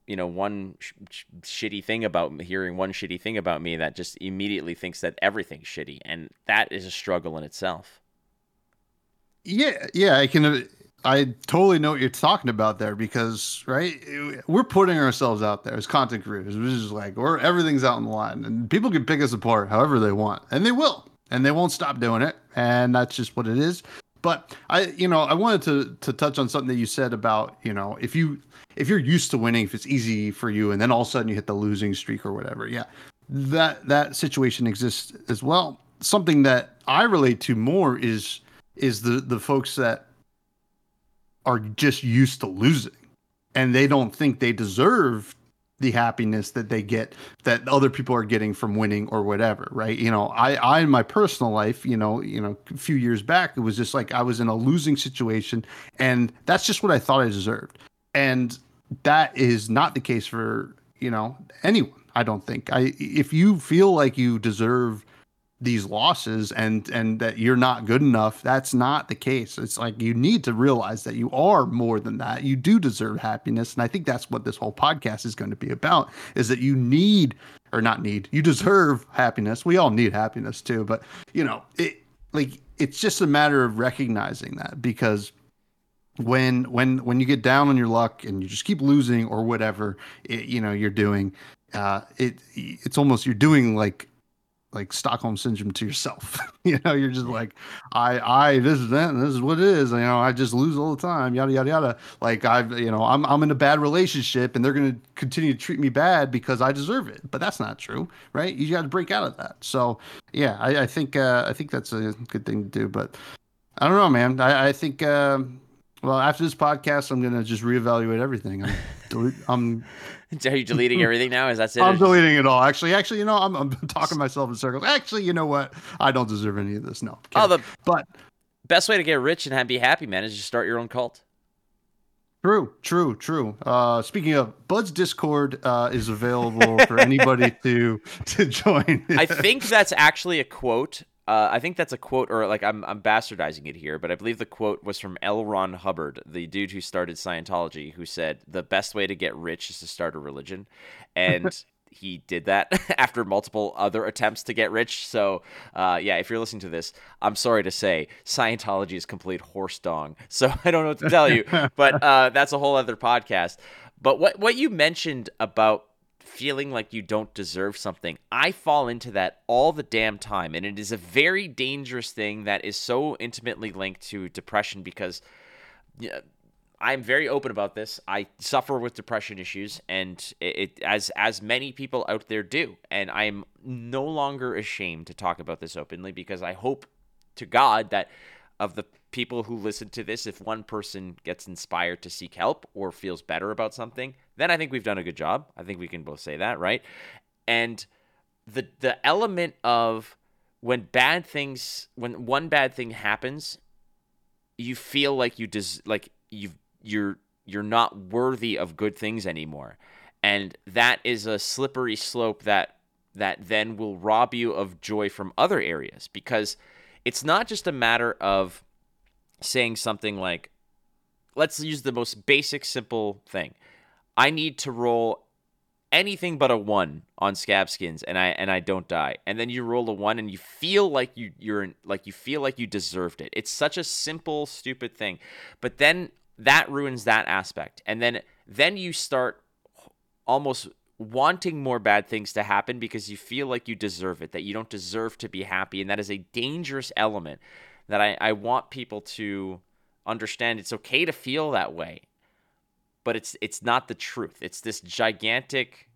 you know, one sh- sh- shitty thing about me, hearing one shitty thing about me that just immediately thinks that everything's shitty, and that is a struggle in itself. Yeah, yeah, I can. I totally know what you're talking about there because, right, we're putting ourselves out there as content creators. We're just like, we're everything's out in the line, and people can pick us apart however they want, and they will, and they won't stop doing it, and that's just what it is. But I, you know, I wanted to to touch on something that you said about, you know, if you if you're used to winning, if it's easy for you, and then all of a sudden you hit the losing streak or whatever, yeah, that that situation exists as well. Something that I relate to more is is the the folks that are just used to losing. And they don't think they deserve the happiness that they get that other people are getting from winning or whatever right? You know i i in my personal life you know you know a few years back it was just like i was in a losing situation and that's just what i thought i deserved. And that is not the case for you know anyone i don't think. I if you feel like you deserve these losses and and that you're not good enough that's not the case. It's like you need to realize that you are more than that. You do deserve happiness. And i think that's what this whole podcast is going to be about is that you need or not need you deserve happiness. We all need happiness too but you know it like it's just a matter of recognizing that because when when when you get down on your luck and you just keep losing or whatever it, you know you're doing uh it it's almost you're doing like like Stockholm syndrome to yourself. [laughs] you know, you're just like, I, I, this is that, and this is what it is. You know, I just lose all the time, yada yada yada. Like I've, you know, I'm I'm in a bad relationship, and they're gonna continue to treat me bad because I deserve it. But that's not true, right? You got to break out of that. So yeah, I, I think uh, I think that's a good thing to do. But I don't know, man. I, I think. Um, well, after this podcast, I'm gonna just reevaluate everything. I'm, [laughs] I'm [laughs] Are you deleting everything now? Is that it? I'm deleting it all. Actually, actually, you know, I'm, I'm [laughs] talking myself in circles. Actually, you know what? I don't deserve any of this. No. Oh, the but best way to get rich and be happy, man, is just start your own cult. true, true, true. Uh, speaking of, Bud's Discord uh, is available for anybody [laughs] to to join. I think that's actually a quote. Uh, I think that's a quote, or like I'm, I'm bastardizing it here, but I believe the quote was from L. Ron Hubbard, the dude who started Scientology, who said the best way to get rich is to start a religion, [laughs] and he did that [laughs] after multiple other attempts to get rich. So, uh, yeah, if you're listening to this, I'm sorry to say Scientology is complete horse dong. [laughs] So I don't know what to tell you, but uh, that's a whole other podcast. But what what you mentioned about feeling like you don't deserve something. I fall into that all the damn time. And it is a very dangerous thing that is so intimately linked to depression because I'm very open about this. I suffer with depression issues, and it, it as as many people out there do, and I'm no longer ashamed to talk about this openly because I hope to God that of the people who listen to this, if one person gets inspired to seek help or feels better about something, then I think we've done a good job. I think we can both say that, right? And the the element of when bad things when one bad thing happens, you feel like you des- like you you're you're not worthy of good things anymore. And that is a slippery slope that that then will rob you of joy from other areas because it's not just a matter of saying something like let's use the most basic simple thing. I need to roll anything but a 1 on scab skins and I and I don't die. And then you roll a 1 and you feel like you you're like you feel like you deserved it. It's such a simple stupid thing. But then that ruins that aspect. And then then you start almost wanting more bad things to happen because you feel like you deserve it, that you don't deserve to be happy. And that is a dangerous element that I, I want people to understand. It's okay to feel that way, but it's it's not the truth. It's this gigantic,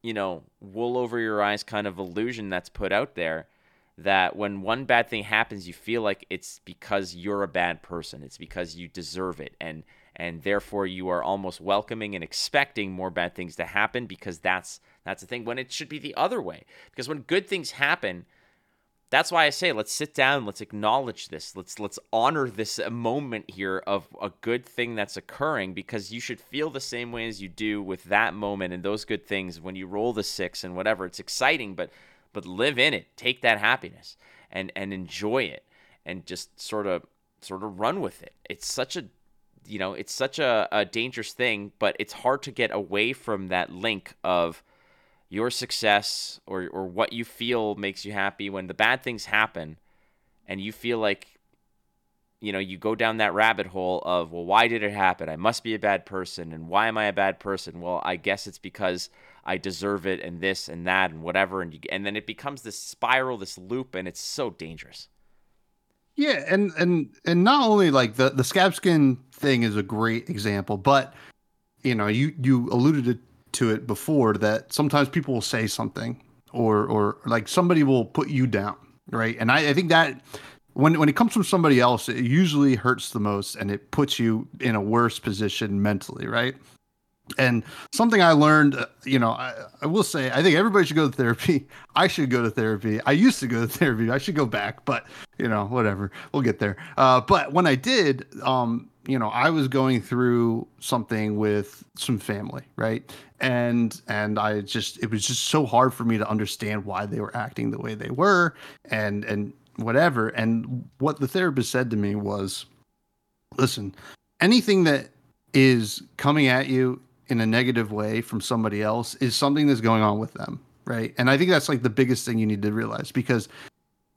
you know, wool over your eyes kind of illusion that's put out there that when one bad thing happens, you feel like it's because you're a bad person. It's because you deserve it. And and therefore you are almost welcoming and expecting more bad things to happen because that's that's the thing when it should be the other way because when good things happen that's why I say let's sit down let's acknowledge this let's let's honor this moment here of a good thing that's occurring because you should feel the same way as you do with that moment and those good things when you roll the 6 and whatever. It's exciting but but live in it. Take that happiness and and enjoy it and just sort of sort of run with it. It's such a you know, it's such a, a dangerous thing, but it's hard to get away from that link of your success or, or what you feel makes you happy when the bad things happen and you feel like, you know, you go down that rabbit hole of, well, why did it happen? I must be a bad person. And why am I a bad person? Well, I guess it's because I deserve it and this and that and whatever. And, you, and then it becomes this spiral, this loop, and it's so dangerous. Yeah, and and and not only like the the scab skin thing is a great example, but you know, you you alluded to it before that sometimes people will say something or or like somebody will put you down, right? And I, I think that when when it comes from somebody else, it usually hurts the most and it puts you in a worse position mentally, right? And something I learned, uh, you know, I, I will say, I think everybody should go to therapy. [laughs] I should go to therapy. I used to go to therapy. I should go back, but you know, whatever. We'll get there. Uh, but when I did, um, you know, I was going through something with some family, right? And and I just, it was just so hard for me to understand why they were acting the way they were, and and whatever. And what the therapist said to me was, listen, anything that is coming at you in a negative way from somebody else is something that's going on with them, right? And I think that's like the biggest thing you need to realize because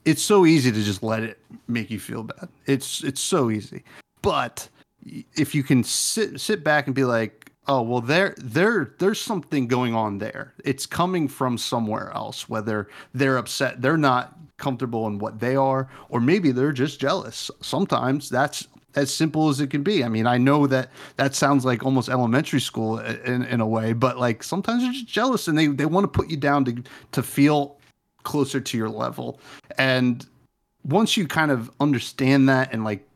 it's so easy to just let it make you feel bad. It's it's so easy. But if you can sit sit back and be like, oh well there there there's something going on there. It's coming from somewhere else whether they're upset they're not comfortable in what they are or maybe they're just jealous. Sometimes that's as simple as it can be. I mean i know that that sounds like almost elementary school in, in a way but like sometimes they're just jealous and they, they want to put you down to to feel closer to your level. And once you kind of understand that and like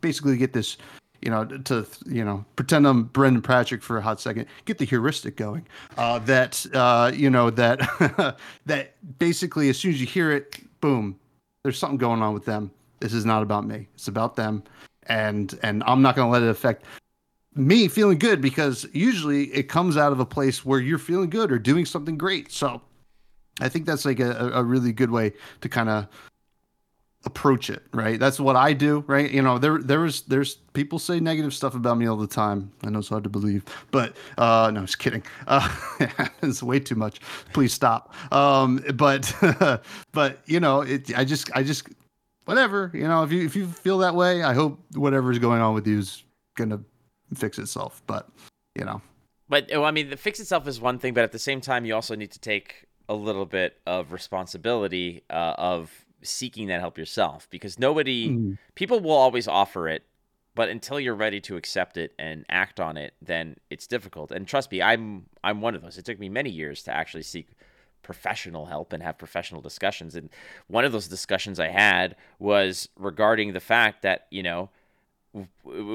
basically get this you know, to you know, pretend I'm Brendan Patrick for a hot second, get the heuristic going. Uh, that uh, you know that [laughs] that basically as soon as you hear it, boom, there's something going on with them. This is not about me. It's about them, and and I'm not going to let it affect me feeling good because usually it comes out of a place where you're feeling good or doing something great. So I think that's like a, a really good way to kind of approach it right? That's what i do right? You know there there's there's people say negative stuff about me all the time. I know it's hard to believe but uh no just kidding. [laughs] Uh it's way too much. Please stop. Um but [laughs] but you know it i just i just whatever you know if you if you feel that way i hope whatever's going on with you is gonna fix itself but you know. But well, I mean, the fix itself is one thing, but at the same time, you also need to take a little bit of responsibility uh, of seeking that help yourself, because nobody, Mm. people will always offer it, but until you're ready to accept it and act on it, then it's difficult. And trust me, I'm I'm one of those. It took me many years to actually seek professional help and have professional discussions. And one of those discussions I had was regarding the fact that you know, it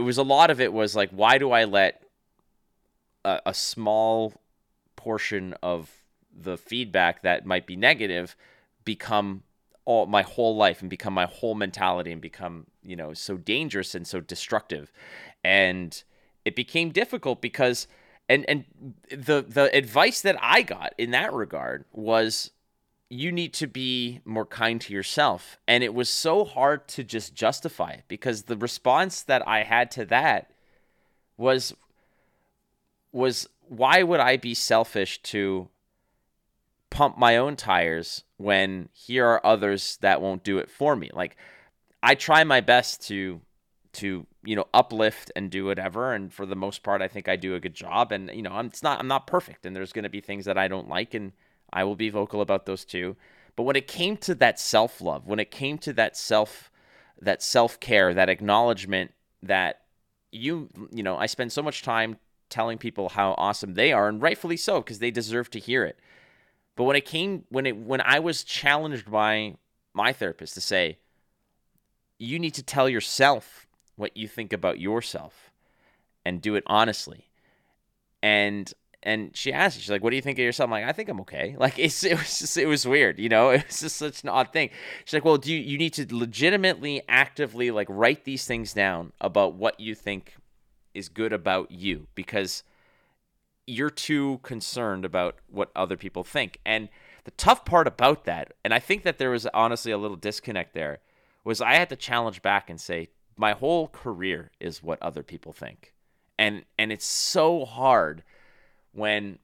was a lot of it was like, why do I let a, a small portion of the feedback that might be negative become all my whole life and become my whole mentality and become you know so dangerous and so destructive. And it became difficult because and and the the advice that I got in that regard was you need to be more kind to yourself. And it was so hard to just justify it because the response that I had to that was was why would I be selfish to pump my own tires when here are others that won't do it for me? Like I try my best to to you know uplift and do whatever and for the most part I think I do a good job and you know I'm it's not I'm not perfect and there's going to be things that I don't like and I will be vocal about those too. But when it came to that self-love, when it came to that self that self-care, that acknowledgement that you you know, I spend so much time telling people how awesome they are and rightfully so because they deserve to hear it. But when it came when it when I was challenged by my therapist to say you need to tell yourself what you think about yourself and do it honestly. And and she asked me, she's like, "What do you think of yourself?" I'm like, "I think I'm okay." [laughs] Like it's it was just it was weird, you know. [laughs] It was just such an odd thing. She's like, "Well, do you you need to legitimately, actively like write these things down about what you think is good about you because you're too concerned about what other people think." And the tough part about that, and I think that there was honestly a little disconnect there, was I had to challenge back and say, "My whole career is what other people think." And and it's so hard when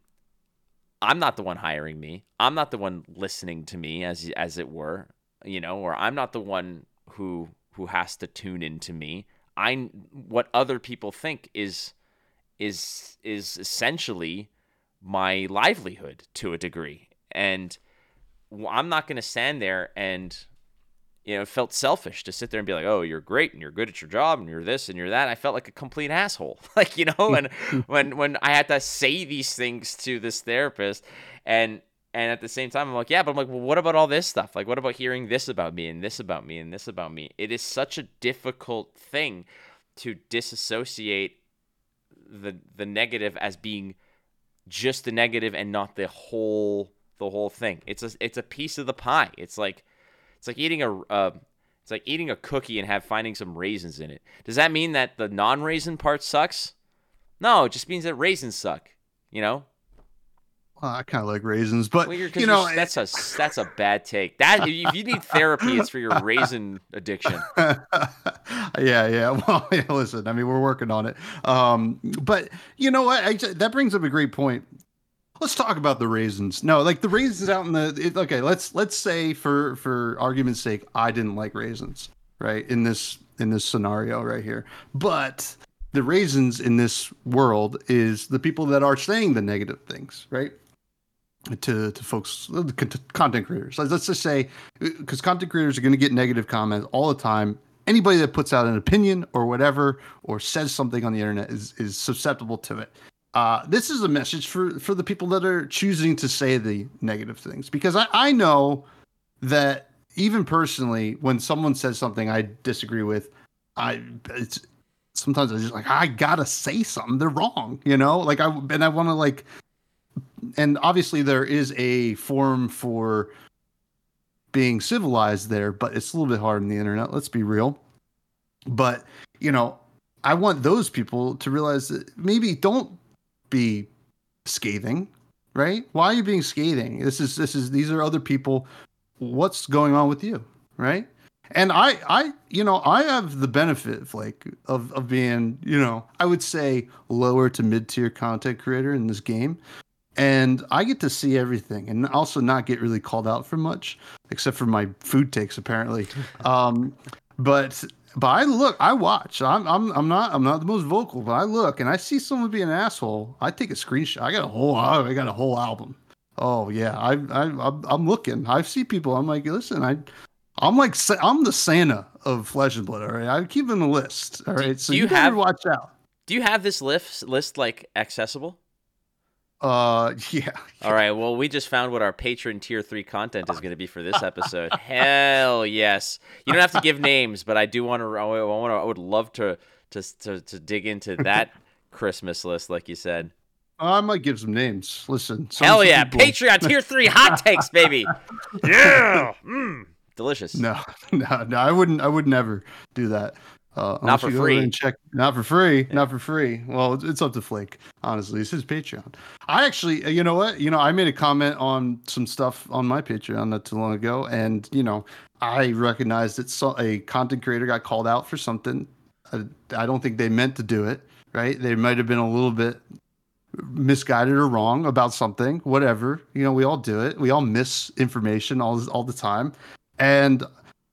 I'm not the one hiring me. I'm not the one listening to me as as it were, you know, or I'm not the one who who has to tune into me. I what other people think is is is essentially my livelihood to a degree. And i'm not going to stand there and you know, it felt selfish to sit there and be like, "Oh, you're great and you're good at your job and you're this and you're that." I felt like a complete asshole, [laughs] like you know, and [laughs] when when I had to say these things to this therapist, and and at the same time, I'm like, "Yeah," but I'm like, "Well, what about all this stuff? Like, what about hearing this about me and this about me and this about me?" It is such a difficult thing to disassociate the the negative as being just the negative and not the whole the whole thing. It's a it's a piece of the pie. It's like it's like eating a uh, it's like eating a cookie and have finding some raisins in it. Does that mean that the non-raisin part sucks? No, it just means that raisins suck. You know, well, i kind of like raisins but well, you know that's a that's a bad take. That if you need therapy, it's for your [laughs] raisin addiction. [laughs] yeah, yeah. [laughs] Well, yeah, listen, I mean, we're working on it. Um, but you know what? I, that brings up a great point. Let's talk about the raisins. No, like the raisins out in the. It, okay, let's let's say for for argument's sake, I didn't like raisins, right? In this in this scenario right here, but the raisins in this world is the people that are saying the negative things, right? To to folks, to content creators. Let's let's just say, because content creators are going to get negative comments all the time. Anybody that puts out an opinion or whatever or says something on the internet is is susceptible to it. Uh, this is a message for for the people that are choosing to say the negative things because I, I know that even personally, when someone says something I disagree with, I it's sometimes I just like I gotta say something. They're wrong, you know. Like I and I want to like, and obviously there is a form for being civilized there, but it's a little bit hard on the internet. Let's be real. But you know, I want those people to realize that maybe don't be scathing, right? Why are you being scathing? This is this is these are other people. What's going on with you, right? And I, I, you know, I have the benefit, Flake, of of being, you know, I would say lower to mid tier content creator in this game, and I get to see everything, and also not get really called out for much, except for my food takes, apparently. [laughs] um, but but I look, I watch. I'm I'm I'm not I'm not the most vocal, but I look and I see someone be an asshole. I take a screenshot. I got a whole I got a whole album. Oh yeah, I I I'm, looking. I see people. I'm like, listen, I I'm like I'm the Santa of Flesh and Blood. All right, I'm keeping a list. All right, so do you, you have- watch out. Do you have this list list like accessible? Uh, [laughs] yeah. All right. Well, we just found what our Patreon tier three content is going to be for this episode. [laughs] Hell yes. You don't have to give names, but I do want to. I want to. I would love to to to, to dig into [laughs] that Christmas list, like you said. I might give some names. Listen. some- Hell some yeah, people- Patreon tier three hot takes, baby. Yeah. Mm. Delicious. No, no, no. I wouldn't. I would never do that. Uh, unless for you go there free. And check. Not for free. Not for free. Well, it's, it's up to Flake. Honestly, it's his Patreon. I actually, uh, you know what? You know, I made a comment on some stuff on my Patreon not too long ago, and you know, I recognized that so, a content creator got called out for something. I, I don't think they meant to do it. Right? They might have been a little bit misguided or wrong about something. Whatever. You know, we all do it. We all miss information all all the time. And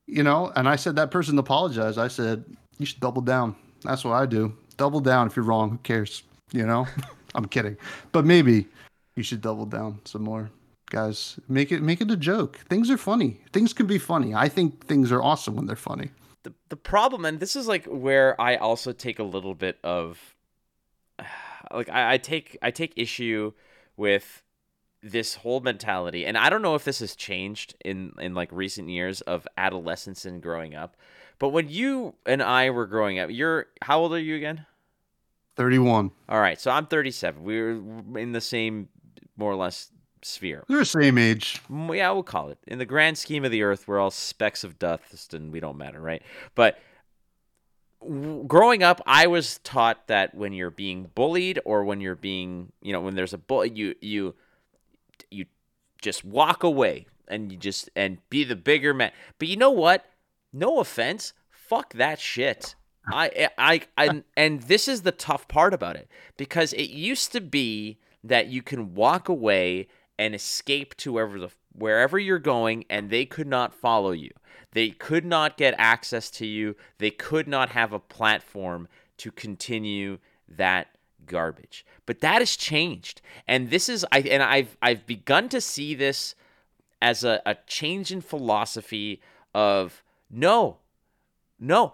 you know, and I said that person apologized. I said you should double down. That's what I do. Double down if you're wrong. Who cares? You know, [laughs] I'm kidding, but maybe you should double down some more, guys. Make it make it a joke. Things are funny. Things can be funny. I think things are awesome when they're funny. the the problem, and this is like where I also take a little bit of, [sighs] like I, I take I take issue with this whole mentality, and I don't know if this has changed in in like recent years of adolescence and growing up, but when you and I were growing up, you're how old are you again? Thirty-one. All right, so I'm 37. We're in the same more or less sphere. They're the same age. Mm, yeah, we'll call it. In the grand scheme of the earth, we're all specks of dust and we don't matter, right? But w- growing up, I was taught that when you're being bullied or when you're being, you know, when there's a bull, you you you just walk away and you just and be the bigger man. But you know what? No offense, fuck that shit. I I I and this is the tough part about it because it used to be that you can walk away and escape to wherever the wherever you're going and they could not follow you. They could not get access to you. They could not have a platform to continue that garbage. But that has changed. And this is I and I've I've begun to see this as a, a change in philosophy of no, no,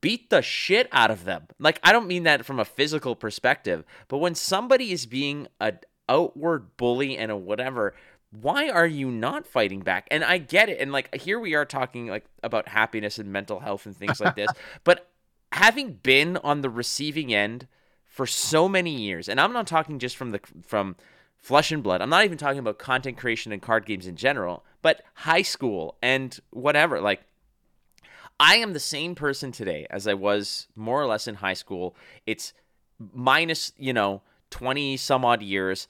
beat the shit out of them. Like I don't mean that from a physical perspective, but when somebody is being an outward bully and a whatever, why are you not fighting back? And I get it. And like here we are talking like about happiness and mental health and things like this, [laughs] but having been on the receiving end for so many years, and I'm not talking just from the from flesh and blood. I'm not even talking about content creation and card games in general, but high school and whatever. Like I am the same person today as I was more or less in high school. It's minus, you know, 20 some odd years.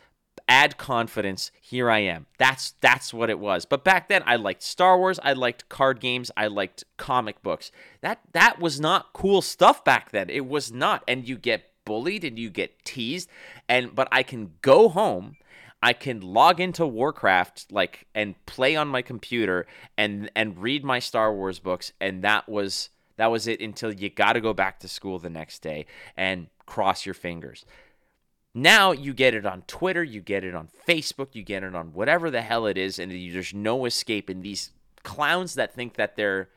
Add confidence. Here I am. That's that's what it was. But back then I liked Star Wars, I liked card games, I liked comic books. That that was not cool stuff back then. It was not. And you get bullied and you get teased and but I can go home I can log into Warcraft like and play on my computer and and read my Star Wars books and that was That was it until you got to go back to school the next day and cross your fingers. Now you get it on Twitter, you get it on Facebook, you get it on whatever the hell it is, and there's no escape. And these clowns that think that they're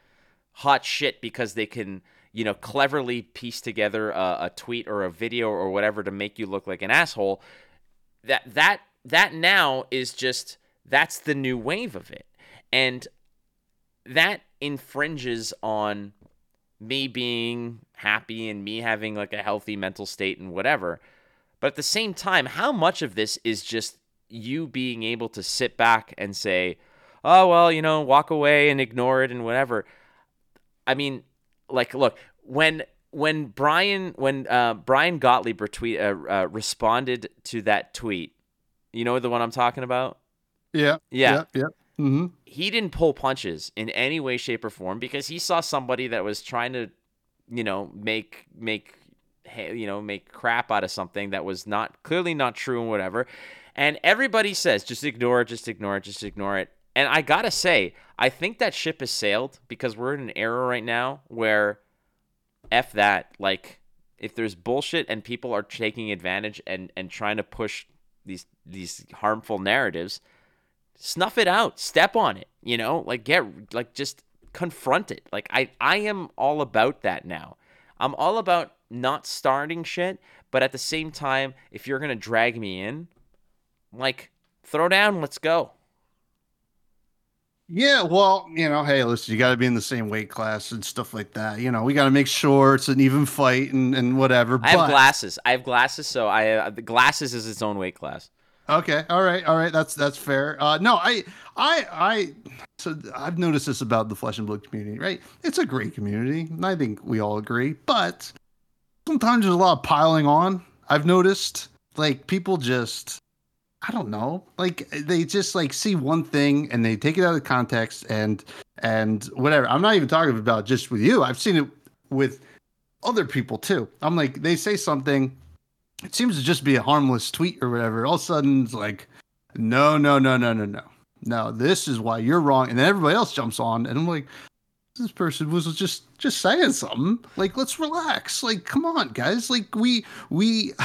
hot shit because they can, you know, cleverly piece together a, a tweet or a video or whatever to make you look like an asshole. That that that now is just that's the new wave of it, and that infringes on me being happy and me having like a healthy mental state and whatever. But at the same time, how much of this is just you being able to sit back and say, oh, well, you know, walk away and ignore it and whatever. I mean, like, look, when when Brian when uh, Brian Gottlieb retweet uh, uh, responded to that tweet, you know the one I'm talking about. Yeah. Yeah. Yeah. hmm He didn't pull punches in any way, shape, or form because he saw somebody that was trying to, you know, make make you know make crap out of something that was not clearly not true and whatever. And everybody says just ignore it, just ignore it, just ignore it. And I gotta say, I think that ship has sailed because we're in an era right now where f that like if there's bullshit and people are taking advantage and and trying to push these these harmful narratives snuff it out step on it you know? Like get like just confront it. Like i i am all about that now. I'm all about not starting shit but at the same time if you're gonna drag me in like throw down let's go Yeah, well, you know, hey, listen, you got to be in the same weight class and stuff like that. You know, we got to make sure it's an even fight and, and whatever. i have glasses i have glasses so i uh, the glasses is its own weight class Okay, all right, all right. That's that's fair. Uh, no, I, I, I. So I've noticed this about the flesh and blood community, right? It's a great community, and I think we all agree. But sometimes there's a lot of piling on. I've noticed, like people just, I don't know, like they just like see one thing and they take it out of context and and whatever. I'm not even talking about just with you. I've seen it with other people too. I'm like, they say something it seems to just be a harmless tweet or whatever. All of a sudden, it's like, no, no, no, no, no, no, no. This is why you're wrong, and then everybody else jumps on, and I'm like, this person was just just saying something. Like, let's relax. Like, come on, guys. Like, we we. [laughs]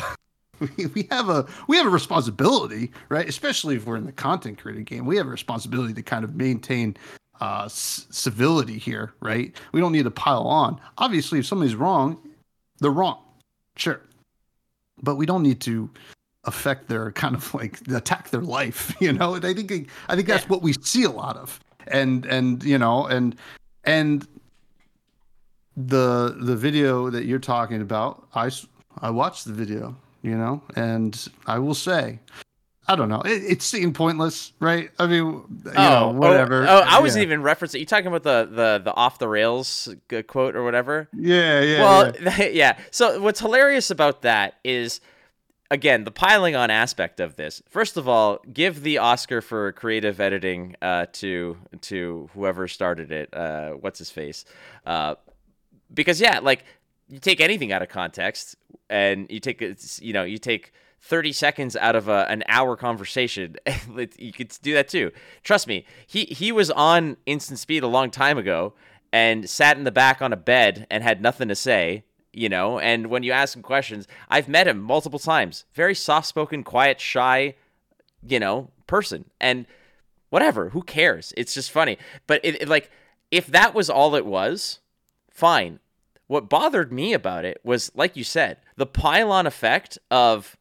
We, [laughs] we have a we have a responsibility, right? Especially if we're in the content creating game, we have a responsibility to kind of maintain uh, civility here, right? We don't need to pile on. Obviously, if somebody's wrong, they're wrong, sure but we don't need to affect their [laughs] kind of like attack their life [laughs] you know and i think i think that's what we see a lot of and and you know and and the the video that you're talking about I I watched the video you know and i will say i don't know it, it seemed pointless right i mean you know whatever Oh, I wasn't Yeah. even referencing. You talking about the the the off the rails quote or whatever? yeah yeah well, yeah. [laughs] yeah. So what's hilarious about that is, again, the piling on aspect of this. First of all, give the Oscar for creative editing uh, to to whoever started it. Uh, what's his face? Uh, because yeah, like you take anything out of context and you take you know you take 30 seconds out of a, an hour conversation [laughs] you could do that too. Trust me he he was on instant speed a long time ago and sat in the back on a bed and had nothing to say you know and when you ask him questions i've met him multiple times very soft spoken quiet shy you know person and whatever who cares? It's just funny. But it, it like if that was all it was fine. What bothered me about it was, like you said, the pylon effect of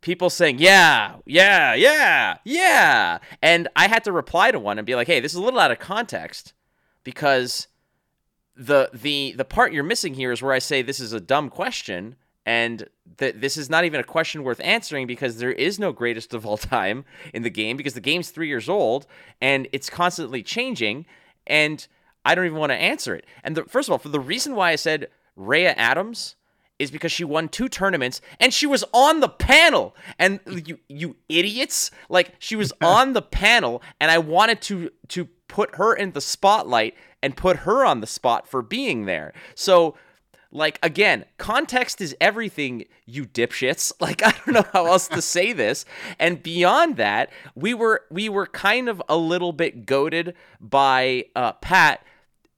people saying, yeah, yeah, yeah, yeah. And I had to reply to one and be like, hey, this is a little out of context because the the the part you're missing here is where I say this is a dumb question and that this is not even a question worth answering because there is no greatest of all [laughs] time in the game because the game's 3 years old and it's constantly changing and I don't even want to answer it. And the, first of all, for the reason why I said Rhea Adams is because she won two tournaments and she was on the panel. And you you idiots, like she was [laughs] on the panel and I wanted to to put her in the spotlight and put her on the spot for being there. So like again, context is everything, you dipshits. [laughs] Like I don't know how else to say this. And beyond that, we were we were kind of a little bit goaded by uh, Pat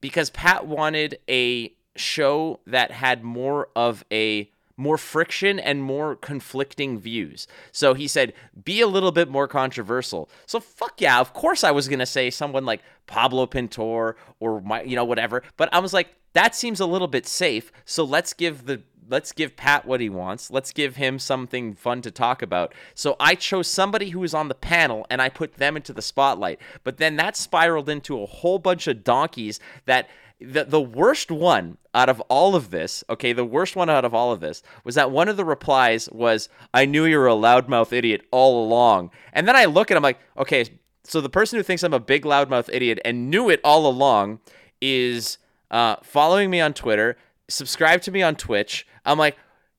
because Pat wanted a show that had more of a more friction and more conflicting views. So he said, be a little bit more controversial. So fuck yeah, of course I was gonna say someone like Pablo Pintor or my you know, whatever. But I was like, that seems a little bit safe. So let's give the let's give Pat what he wants. Let's give him something fun to talk about. So I chose somebody who was on the panel and I put them into the spotlight. But then that spiraled into a whole bunch of donkeys that the the worst one out of all of this, okay, the worst one out of all of this was that one of the replies was, "I knew you were a loudmouth idiot all along." And then I look at him like, okay, so the person who thinks I'm a big loudmouth idiot and knew it all along is uh, following me on Twitter, subscribe to me on Twitch. I'm like,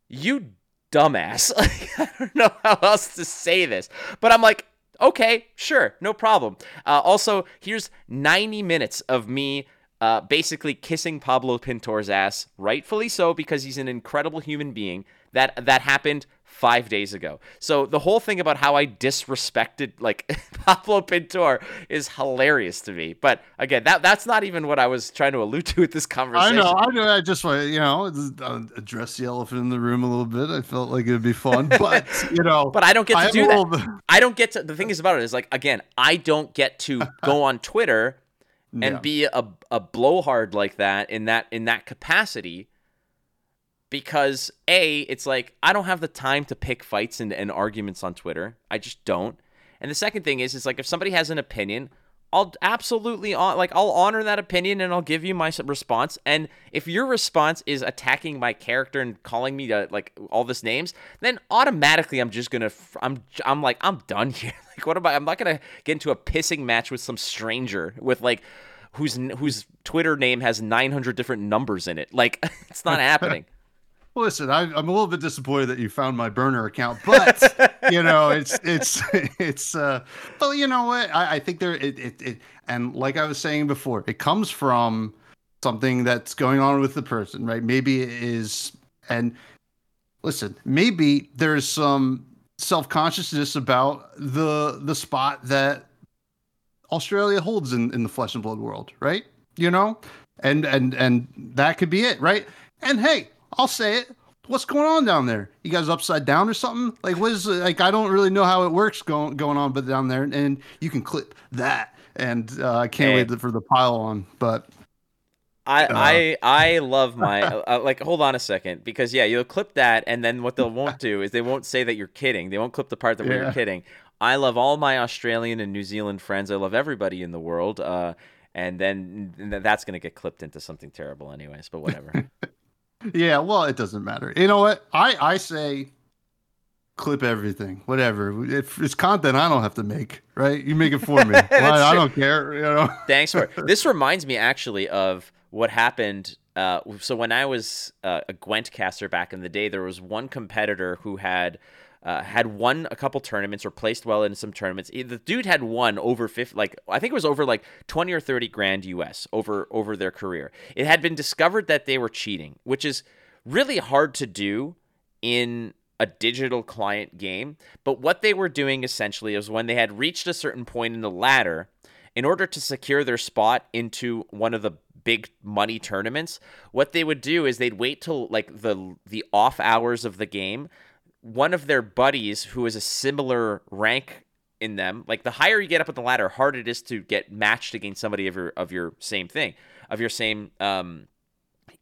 you dumbass. [laughs] Like, I don't know how else to say this, but I'm like, okay, sure, no problem. Uh, also, here's 90 minutes of me uh, basically kissing Pablo Pintor's ass, rightfully so, because he's an incredible human being. That that happened five days ago. So the whole thing about how I disrespected like [laughs] Pablo Pintor is hilarious to me. But again, that that's not even what I was trying to allude to with this conversation. I know, I know. I just want you know, uh, address the elephant in the room a little bit. I felt like it'd be fun, [laughs] but you know, But I don't get to am do that. bit- I don't get to. The thing is about it is like again, I don't get to go [laughs] on Twitter and No. be a a blowhard like that in that in that capacity because a it's like I don't have the time to pick fights and, and arguments on Twitter. I just don't. And the second thing is is like if somebody has an opinion, I'll absolutely like I'll honor that opinion and I'll give you my response. And if your response is attacking my character and calling me to like all this names, then automatically I'm just gonna I'm I'm like I'm done [laughs] here. Like what am I? I'm not gonna get into a pissing match with some stranger with like whose whose Twitter name has 900 different numbers in it. Like [laughs] it's not happening. Listen, I, I'm a little bit disappointed that you found my burner account, but [laughs] you know, it's it's it's. uh But you know what? I, I think there it, it it and like I was saying before, it comes from something that's going on with the person, right? Maybe it is, and listen, maybe there's some self consciousness about the the spot that Australia holds in in the flesh and blood world, right? You know, and and and that could be it, right? And hey, I'll say it. What's going on down there? You guys upside down or something? Like what is like? I don't really know how it works going going on, but down there, and you can clip that. And uh, I can't Hey. wait for the pile on. But I Uh. I I love my uh, like. Hold on a second, because yeah, you'll clip that, and then what they won't do is they won't say that you're kidding. They won't clip the part that Yeah. you're kidding. I love all my Australian and New Zealand friends. I love everybody in the world. Uh, and then and then that's gonna get clipped into something terrible, anyways. But whatever. [laughs] yeah, well, it doesn't matter. You know what? I I say clip everything, whatever. If it's content, I don't have to make. Right? You make it for me. [laughs] I true. don't care. You know. Thanks for [laughs] this. Reminds me actually of what happened. Uh, so when I was uh, a Gwent caster back in the day, there was one competitor who had uh, had won a couple tournaments or placed well in some tournaments. Eh, The dude had won over 50, like I think it was over like 20 or 30 grand US over over their career. It had been discovered that they were cheating, which is really hard to do in a digital client game. But what they were doing essentially is when they had reached a certain point in the ladder, in order to secure their spot into one of the big money tournaments, what they would do is they'd wait till like the the off hours of the game. One of their buddies who is a similar rank in them, like the higher you get up on the ladder, harder it is to get matched against somebody of your of your same thing, of your same um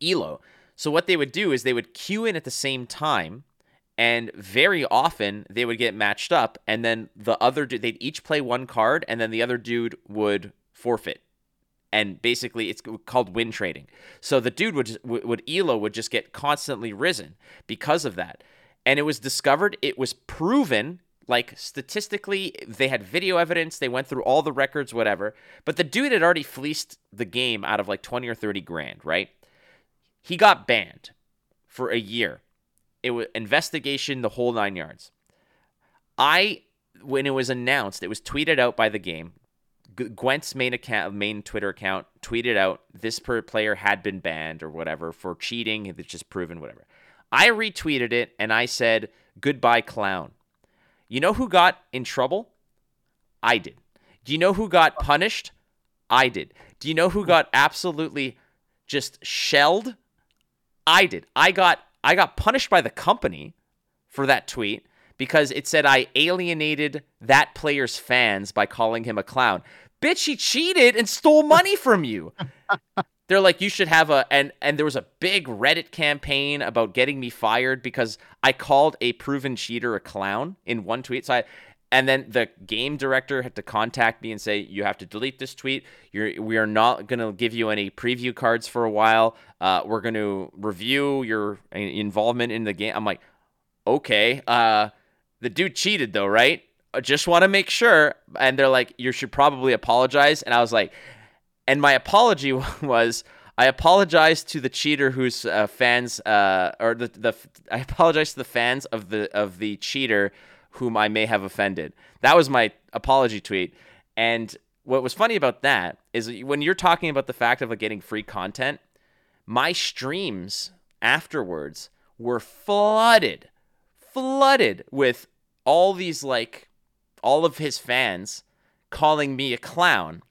elo. So what they would do is they would queue in at the same time, and very often they would get matched up, and then the other dude they'd each play one card, and then the other dude would forfeit. And basically, it's called win trading. So the dude would would- elo would just get constantly risen because of that. And it was discovered, it was proven like statistically they had video evidence they went through all the records whatever but the dude had already fleeced the game out of like 20 or 30 grand right he got banned for a year. It was investigation, the whole nine yards. I, when it was announced, it was tweeted out by the game. Gwent's main account, main Twitter account, tweeted out this player had been banned or whatever for cheating. It's just proven, whatever. I retweeted it and I said, "Goodbye, clown." You know who got in trouble? I did. Do you know who got punished? I did. Do you know who got absolutely just shelled? I did. I got I got punished by the company for that tweet because it said I alienated that player's fans by calling him a clown. Bitch, he cheated and stole money from you. [laughs] They're like, you should have a and and there was a big Reddit campaign about getting me fired because I called a proven cheater a clown in one tweet. So I and then the game director had to contact me and say, "You have to delete this tweet. You're, we are not going to give you any preview cards for a while. Uh, we're going to review your uh, involvement in the game." I'm like, "Okay, uh, the dude cheated though, right? I just want to make sure." And they're like, "You should probably apologize." And I was like, and my apology [laughs] was. I apologize to the cheater whose uh, fans, uh, or the, the I apologize to the fans of the of the cheater whom I may have offended. That was my apology tweet. And what was funny about that is when you're talking about the fact of like getting free content, my streams afterwards were flooded, flooded with all these like all of his fans calling me a clown.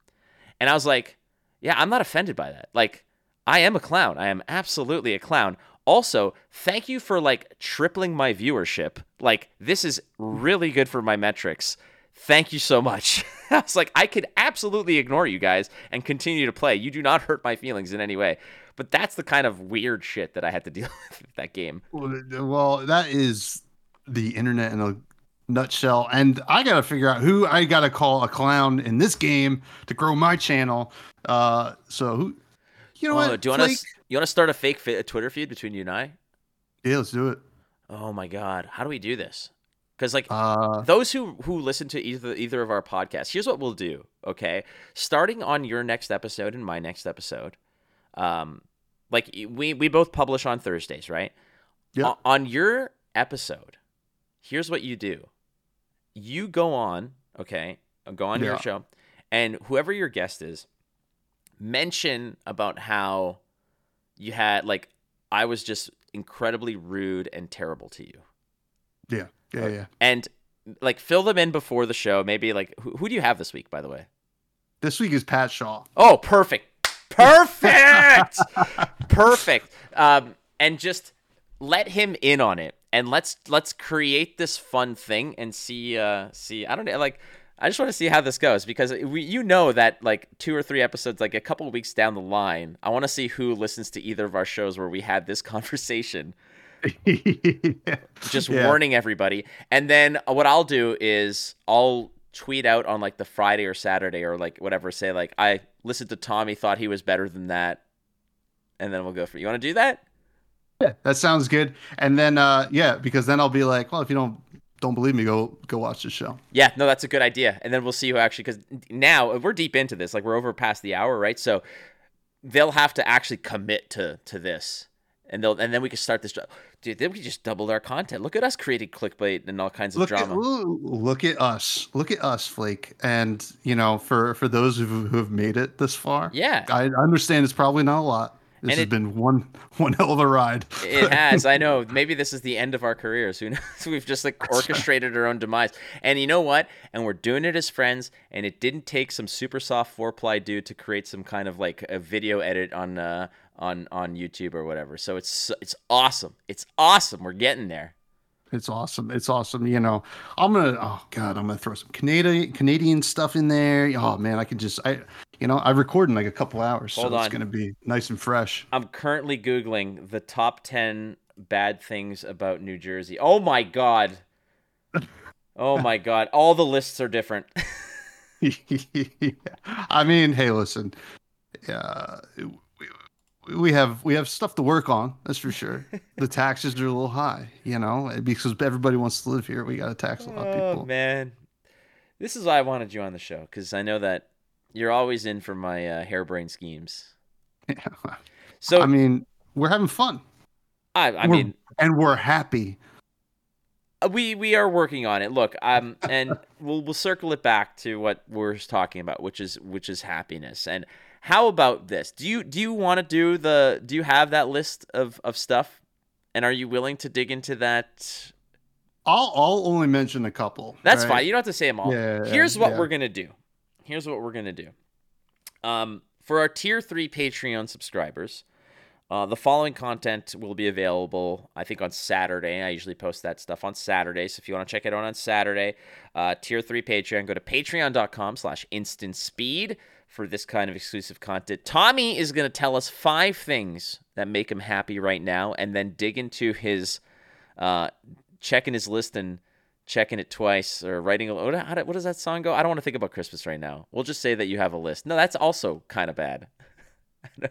And I was like, yeah, I'm not offended by that. Like, I am a clown. I am absolutely a clown. Also, thank you for like tripling my viewership. Like, this is really good for my metrics. Thank you so much. [laughs] I was like, I could absolutely ignore you guys and continue to play. You do not hurt my feelings in any way. But that's the kind of weird shit that I had to deal [laughs] with that game. Well, that is the internet and nutshell. And I got to figure out who I got to call a clown in this game to grow my channel. Uh, so who, you know Oh, what? do you want to you want to start a fake a Twitter feed between you and I? Yeah, let's do it. Oh my god, how do we do this? Because like Uh, those who who listen to either either of our podcasts, here's what we'll do. Okay, starting on your next episode and my next episode, um, like we we both publish on Thursdays, right? Yeah. O- on your episode, here's what you do. You go on, okay, go on your show, and whoever your guest is, mention about how you had like I was just incredibly rude and terrible to you yeah, yeah, yeah. and like fill them in before the show. Maybe like who, who do you have this week, by the way? This week is Pat Shaw. Oh, perfect, perfect, [laughs] perfect. Um, and just let him in on it, and let's let's create this fun thing and see uh see. I don't know, like. I just want to see how this goes because we, you know that like two or three episodes, like a couple of weeks down the line, I want to see who listens to either of our shows where we had this [laughs] conversation. just Yeah. warning everybody. And then what I'll do is I'll tweet out on like the Friday or Saturday or like whatever, say like I listened to Tommy, thought he was better than that, and then we'll go for. You want to do that? That sounds good. And then, uh, yeah, because then I'll be like, well, if you don't don't believe me, go go watch the show. Yeah, no, that's a good idea. And then we'll see who actually because now we're deep into this, like we're over past the hour, right? So they'll have to actually commit to to this. And they'll and then we can start this. Dude, then we just doubled our content. Look at us creating clickbait and all kinds of Look drama. ooh, look at us. Look at us, Flake. And you know, for for those who who have made it this far, Yeah. I understand it's probably not a lot. This And has it- been one one hell of a ride. It [laughs] has. I know. Maybe this is the end of our careers. Who knows? [laughs] We've just like orchestrated our own demise. And you know what? And we're doing it as friends. And it didn't take some super soft four ply dude to create some kind of like a video edit on uh on on YouTube or whatever. So it's it's awesome. It's awesome. We're getting there. It's awesome. It's awesome. You know, I'm gonna. Oh God, I'm gonna throw some Canadian Canadian stuff in there. Oh man, I could just. I, you know, I record in like a couple hours, Hold so on. it's gonna be nice and fresh. I'm currently googling the top ten bad things about New Jersey. Oh my god. Oh my [laughs] god. All the lists are different. [laughs] I mean, hey, listen. Yeah, we, have we have stuff to work on. That's for sure. [laughs] the taxes are a little high, you know, because everybody wants to live here. We got to tax a lot of people. Oh people. man, this is why I wanted you on the show because I know that you're always in for my uh, harebrained schemes. So I mean, we're having fun, I, I we're- mean, and we're happy. uh, we we are working on it. Look, um, and [laughs] we'll we'll circle it back to what we're talking about, which is which is happiness. And how about this? Do you do you want to do the? Do you have that list of of stuff? And are you willing to dig into that? I'll I'll only mention a couple. That's right? fine. You don't have to say them all. Yeah, Here's what yeah. we're gonna do. Here's what we're gonna do. Um, for our tier three Patreon subscribers, Uh, the following content will be available, I think, on Saturday. I usually post that stuff on Saturday. So if you want to check it out on Saturday, uh, tier three Patreon, go to patreon.com slash instant speed for this kind of exclusive content. Tommy is going to tell us five things that make him happy right now and then dig into his, uh, checking his list and checking it twice or writing a what, how, what does that song go? I don't want to think about Christmas right now. We'll just say that you have a list. No, that's also kind of bad. [laughs]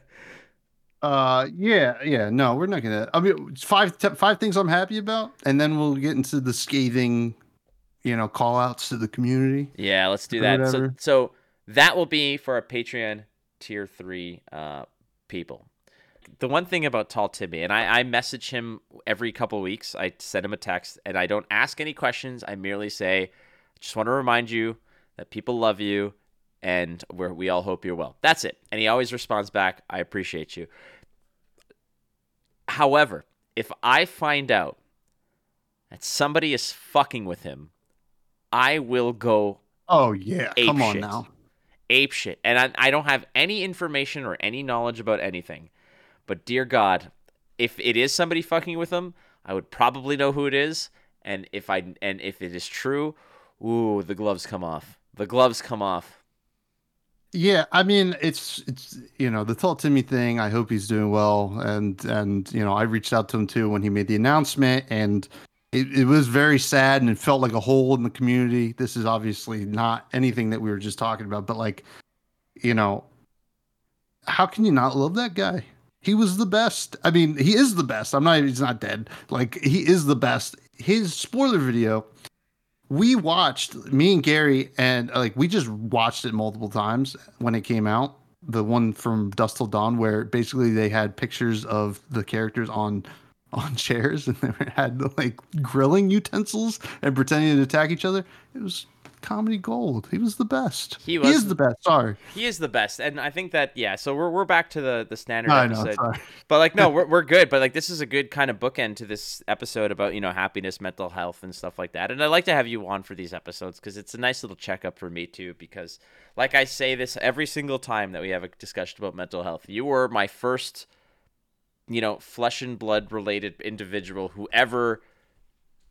Uh, yeah, yeah. No, we're not gonna. I mean, five te- five things I'm happy about, and then we'll get into the scathing, you know, call outs to the community. Yeah, let's do that. So, so that will be for our Patreon tier three uh, people. The one thing about Tall Timmy, and I, I message him every couple of weeks. I send him a text, and I don't ask any questions. I merely say, "Just want to remind you that people love you, and we're, we all hope you're well." That's it. And he always responds back, "I appreciate you." However, if I find out that somebody is fucking with him, I will go Oh yeah, come on shit. now. Ape shit. And I, I don't have any information or any knowledge about anything. But dear God, if it is somebody fucking with them, I would probably know who it is. And if I and if it is true, ooh, the gloves come off. The gloves come off. Yeah, I mean, it's it's you know the tall Timmy thing. I hope he's doing well, and and you know I reached out to him too when he made the announcement, and it, it was very sad and it felt like a hole in the community. This is obviously not anything that we were just talking about, but like, you know, how can you not love that guy? He was the best. I mean, he is the best. I'm not. He's not dead. Like he is the best. His spoiler video we watched me and Gary and like we just watched it multiple times when it came out. The one from Dusk Till Dawn, where basically they had pictures of the characters on on chairs and [laughs] they had like grilling utensils and pretending to attack each other. It was comedy gold. He was the best. He He, is the best. Sorry. He is the best, and I think that yeah. So we're we're back to the the standard I know. episode. Sorry. But like, no, [laughs] we're we're good. But like, this is a good kind of bookend to this episode about you know happiness, mental health, and stuff like that. And I like to have you on for these episodes because it's a nice little checkup for me too. Because like I say this every single time that we have a discussion about mental health, you were my first, you know, flesh and blood related individual who ever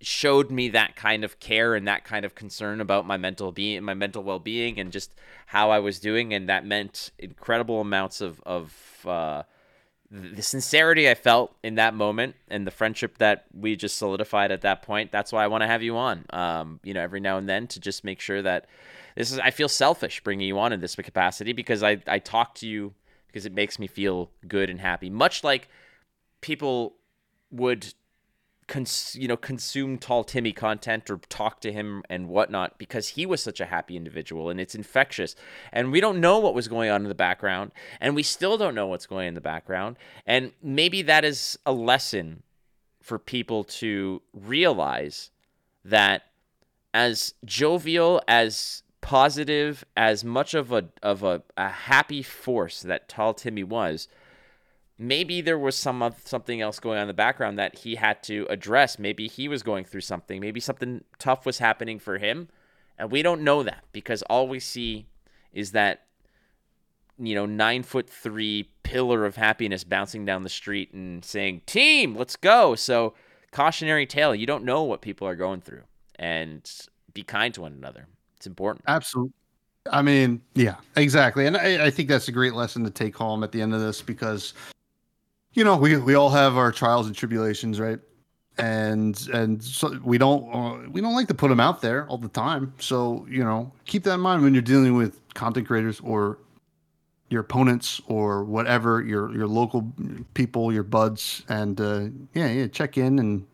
showed me that kind of care and that kind of concern about my mental being my mental well-being and just how I was doing and that meant incredible amounts of of uh the sincerity I felt in that moment and the friendship that we just solidified at that point. That's why I want to have you on. Um, you know, every now and then to just make sure that this is. I feel selfish bringing you on in this capacity because I I talk to you because it makes me feel good and happy. Much like people would cons- you know consume tall timmy content or talk to him and whatnot because he was such a happy individual and it's infectious. And we don't know what was going on in the background and we still don't know what's going in the background. And maybe that is a lesson for people to realize that as jovial as positive as much of a of a, a happy force that tall timmy was maybe there was some of something else going on in the background that he had to address. Maybe he was going through something. Maybe something tough was happening for him, and we don't know that because all we see is that you know nine foot three pillar of happiness bouncing down the street and saying team let's go so cautionary tale you don't know what people are going through and be kind to one another it's important Absolutely. I mean, yeah, exactly. And I, I think that's a great lesson to take home at the end of this because, you know, we, we all have our trials and tribulations, right? And and so we don't uh, we don't like to put them out there all the time. So you know, keep that in mind when you're dealing with content creators or your opponents or whatever your your local people, your buds, and uh, yeah, yeah, check in and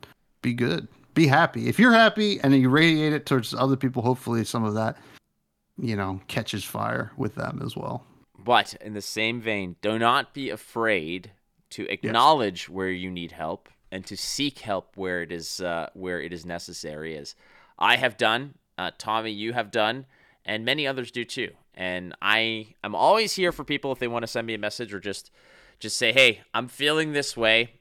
be good, be happy. If you're happy and you radiate it towards other people, hopefully some of that you know, catches fire with them as well. But in the same vein, do not be afraid to acknowledge where you need help and to seek help where it is uh, where it is necessary. As I have done, uh, Tommy, you have done, and many others do too. And I I am always here for people if they want to send me a message or just just say, "Hey, I'm feeling this way,"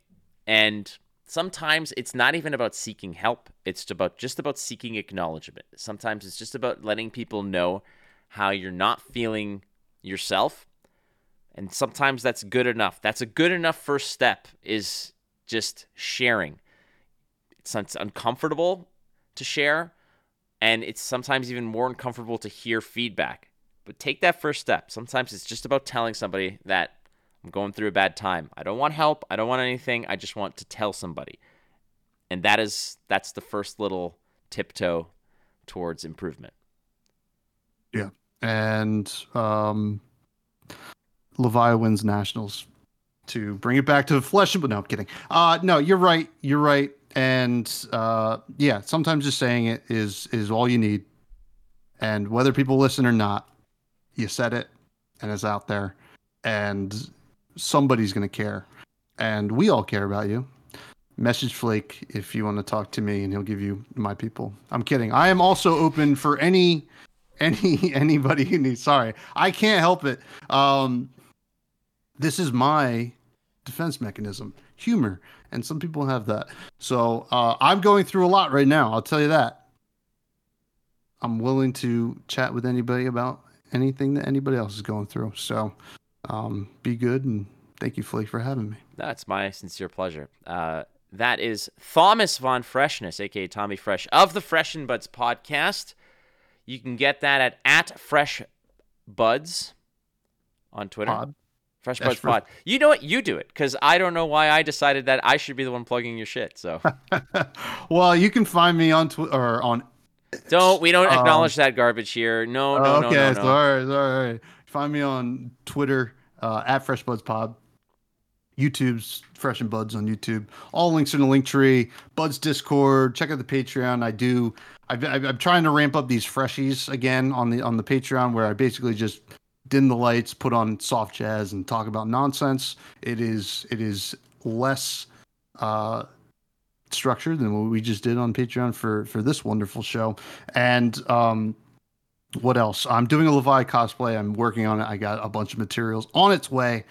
and sometimes it's not even about seeking help it's about just about seeking acknowledgement sometimes it's just about letting people know how you're not feeling yourself And sometimes that's good enough. That's a good enough first step is just sharing. It's, it's uncomfortable to share, and it's sometimes even more uncomfortable to hear feedback. But take that first step. Sometimes it's just about telling somebody that I'm going through a bad time. I don't want help. I don't want anything. I just want to tell somebody. And that is that's the first little tiptoe towards improvement. Yeah. And um Levi wins nationals to bring it back to the flesh but no, I'm kidding. Uh no, you're right. You're right. And uh yeah, sometimes just saying it is is all you need. And whether people listen or not, you said it and it's out there and somebody's to care. And we all care about you. Message Flake if you want to talk to me and he'll give you my people. I'm kidding. I am also open for any [laughs] any anybody sorry. I can't help it. Um this is my defense mechanism, humor, and some people have that. So, uh I'm going through a lot right now, I'll tell you that. I'm willing to chat with anybody about anything that anybody else is going through. So, um be good and thank you Flake for having me. That's my sincere pleasure. Uh, that is Thomas Von Freshness, aka Tommy Fresh of the Fresh and Buds podcast. You can get that at at Fresh Buds on Twitter. Pod. Fresh Buds Pod. You know what? You do it because I don't know why I decided that I should be the one plugging your shit. So [laughs] well, you can find me on Twitter or on. don't we don't Um, acknowledge that garbage here. No, no, no, okay, no, no. right, all right. Find me on Twitter uh, at Fresh Buds Pod. YouTube's Fresh and Buds on YouTube. All links are in the link tree. Buds Discord. Check out the Patreon. I do. I've, I've, I'm trying to ramp up these freshies again on the on the Patreon, where I basically just dim the lights, put on soft jazz, and talk about nonsense. It is it is less uh, structured than what we just did on Patreon for for this wonderful show. And um, what else? I'm doing a Levi cosplay. I'm working on it. I got a bunch of materials on its way,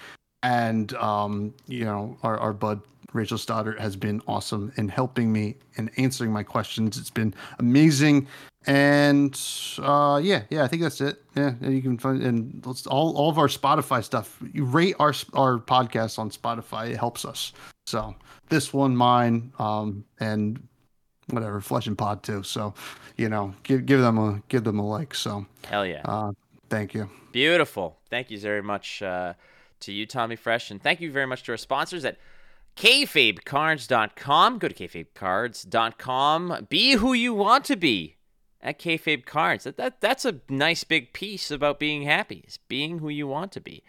and um, you know, our our bud Rachel Stoddard has been awesome in helping me and answering my questions. It's been amazing, and uh, yeah, yeah, I think that's it. Yeah, and you can find and let's, all all of our Spotify stuff. You rate our our podcast on Spotify. It helps us. So this one, mine, um, and whatever, Flesh and Pod too. So, you know, give give them a give them a like. So, Hell yeah. uh, thank you. Beautiful. Thank you very much uh, to you, Tommy Fresh, and thank you very much to our sponsors at kayfabecards.com. Go to kayfabecards.com. Be who you want to be at kayfabe cards. That, that that's a nice big piece about being happy. Is being who you want to be.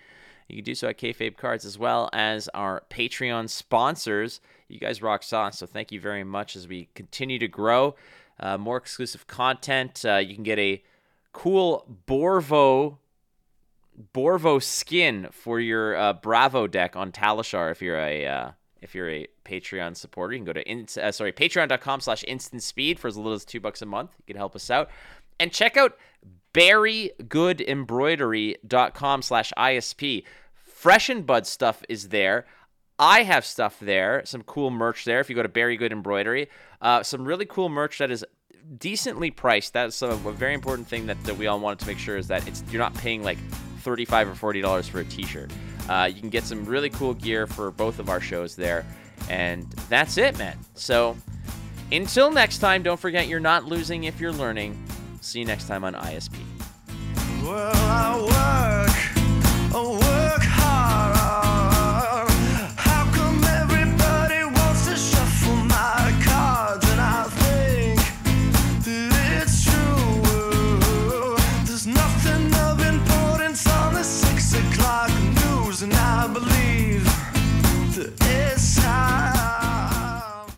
You can do so at kayfabe cards as well as our Patreon sponsors. You guys rock sauce, so thank you very much as we continue to grow. Uh, more exclusive content. Uh, you can get a cool Borvo Borvo skin for your uh, Bravo deck on Talishar if you're a uh, if you're a Patreon supporter. You can go to in, uh, sorry patreon.com slash instant speed for as little as two bucks a month. You can help us out. And check out berrygoodembroidery.com slash ISP. Fresh and Bud stuff is there. I have stuff there, some cool merch there. If you go to Berry Good Embroidery, uh, some really cool merch that is decently priced. That's a, a very important thing that, that we all wanted to make sure is that it's you're not paying like thirty-five or forty dollars for a T-shirt. Uh, you can get some really cool gear for both of our shows there, and that's it, man. So until next time, don't forget you're not losing if you're learning. See you next time on ISP. Well,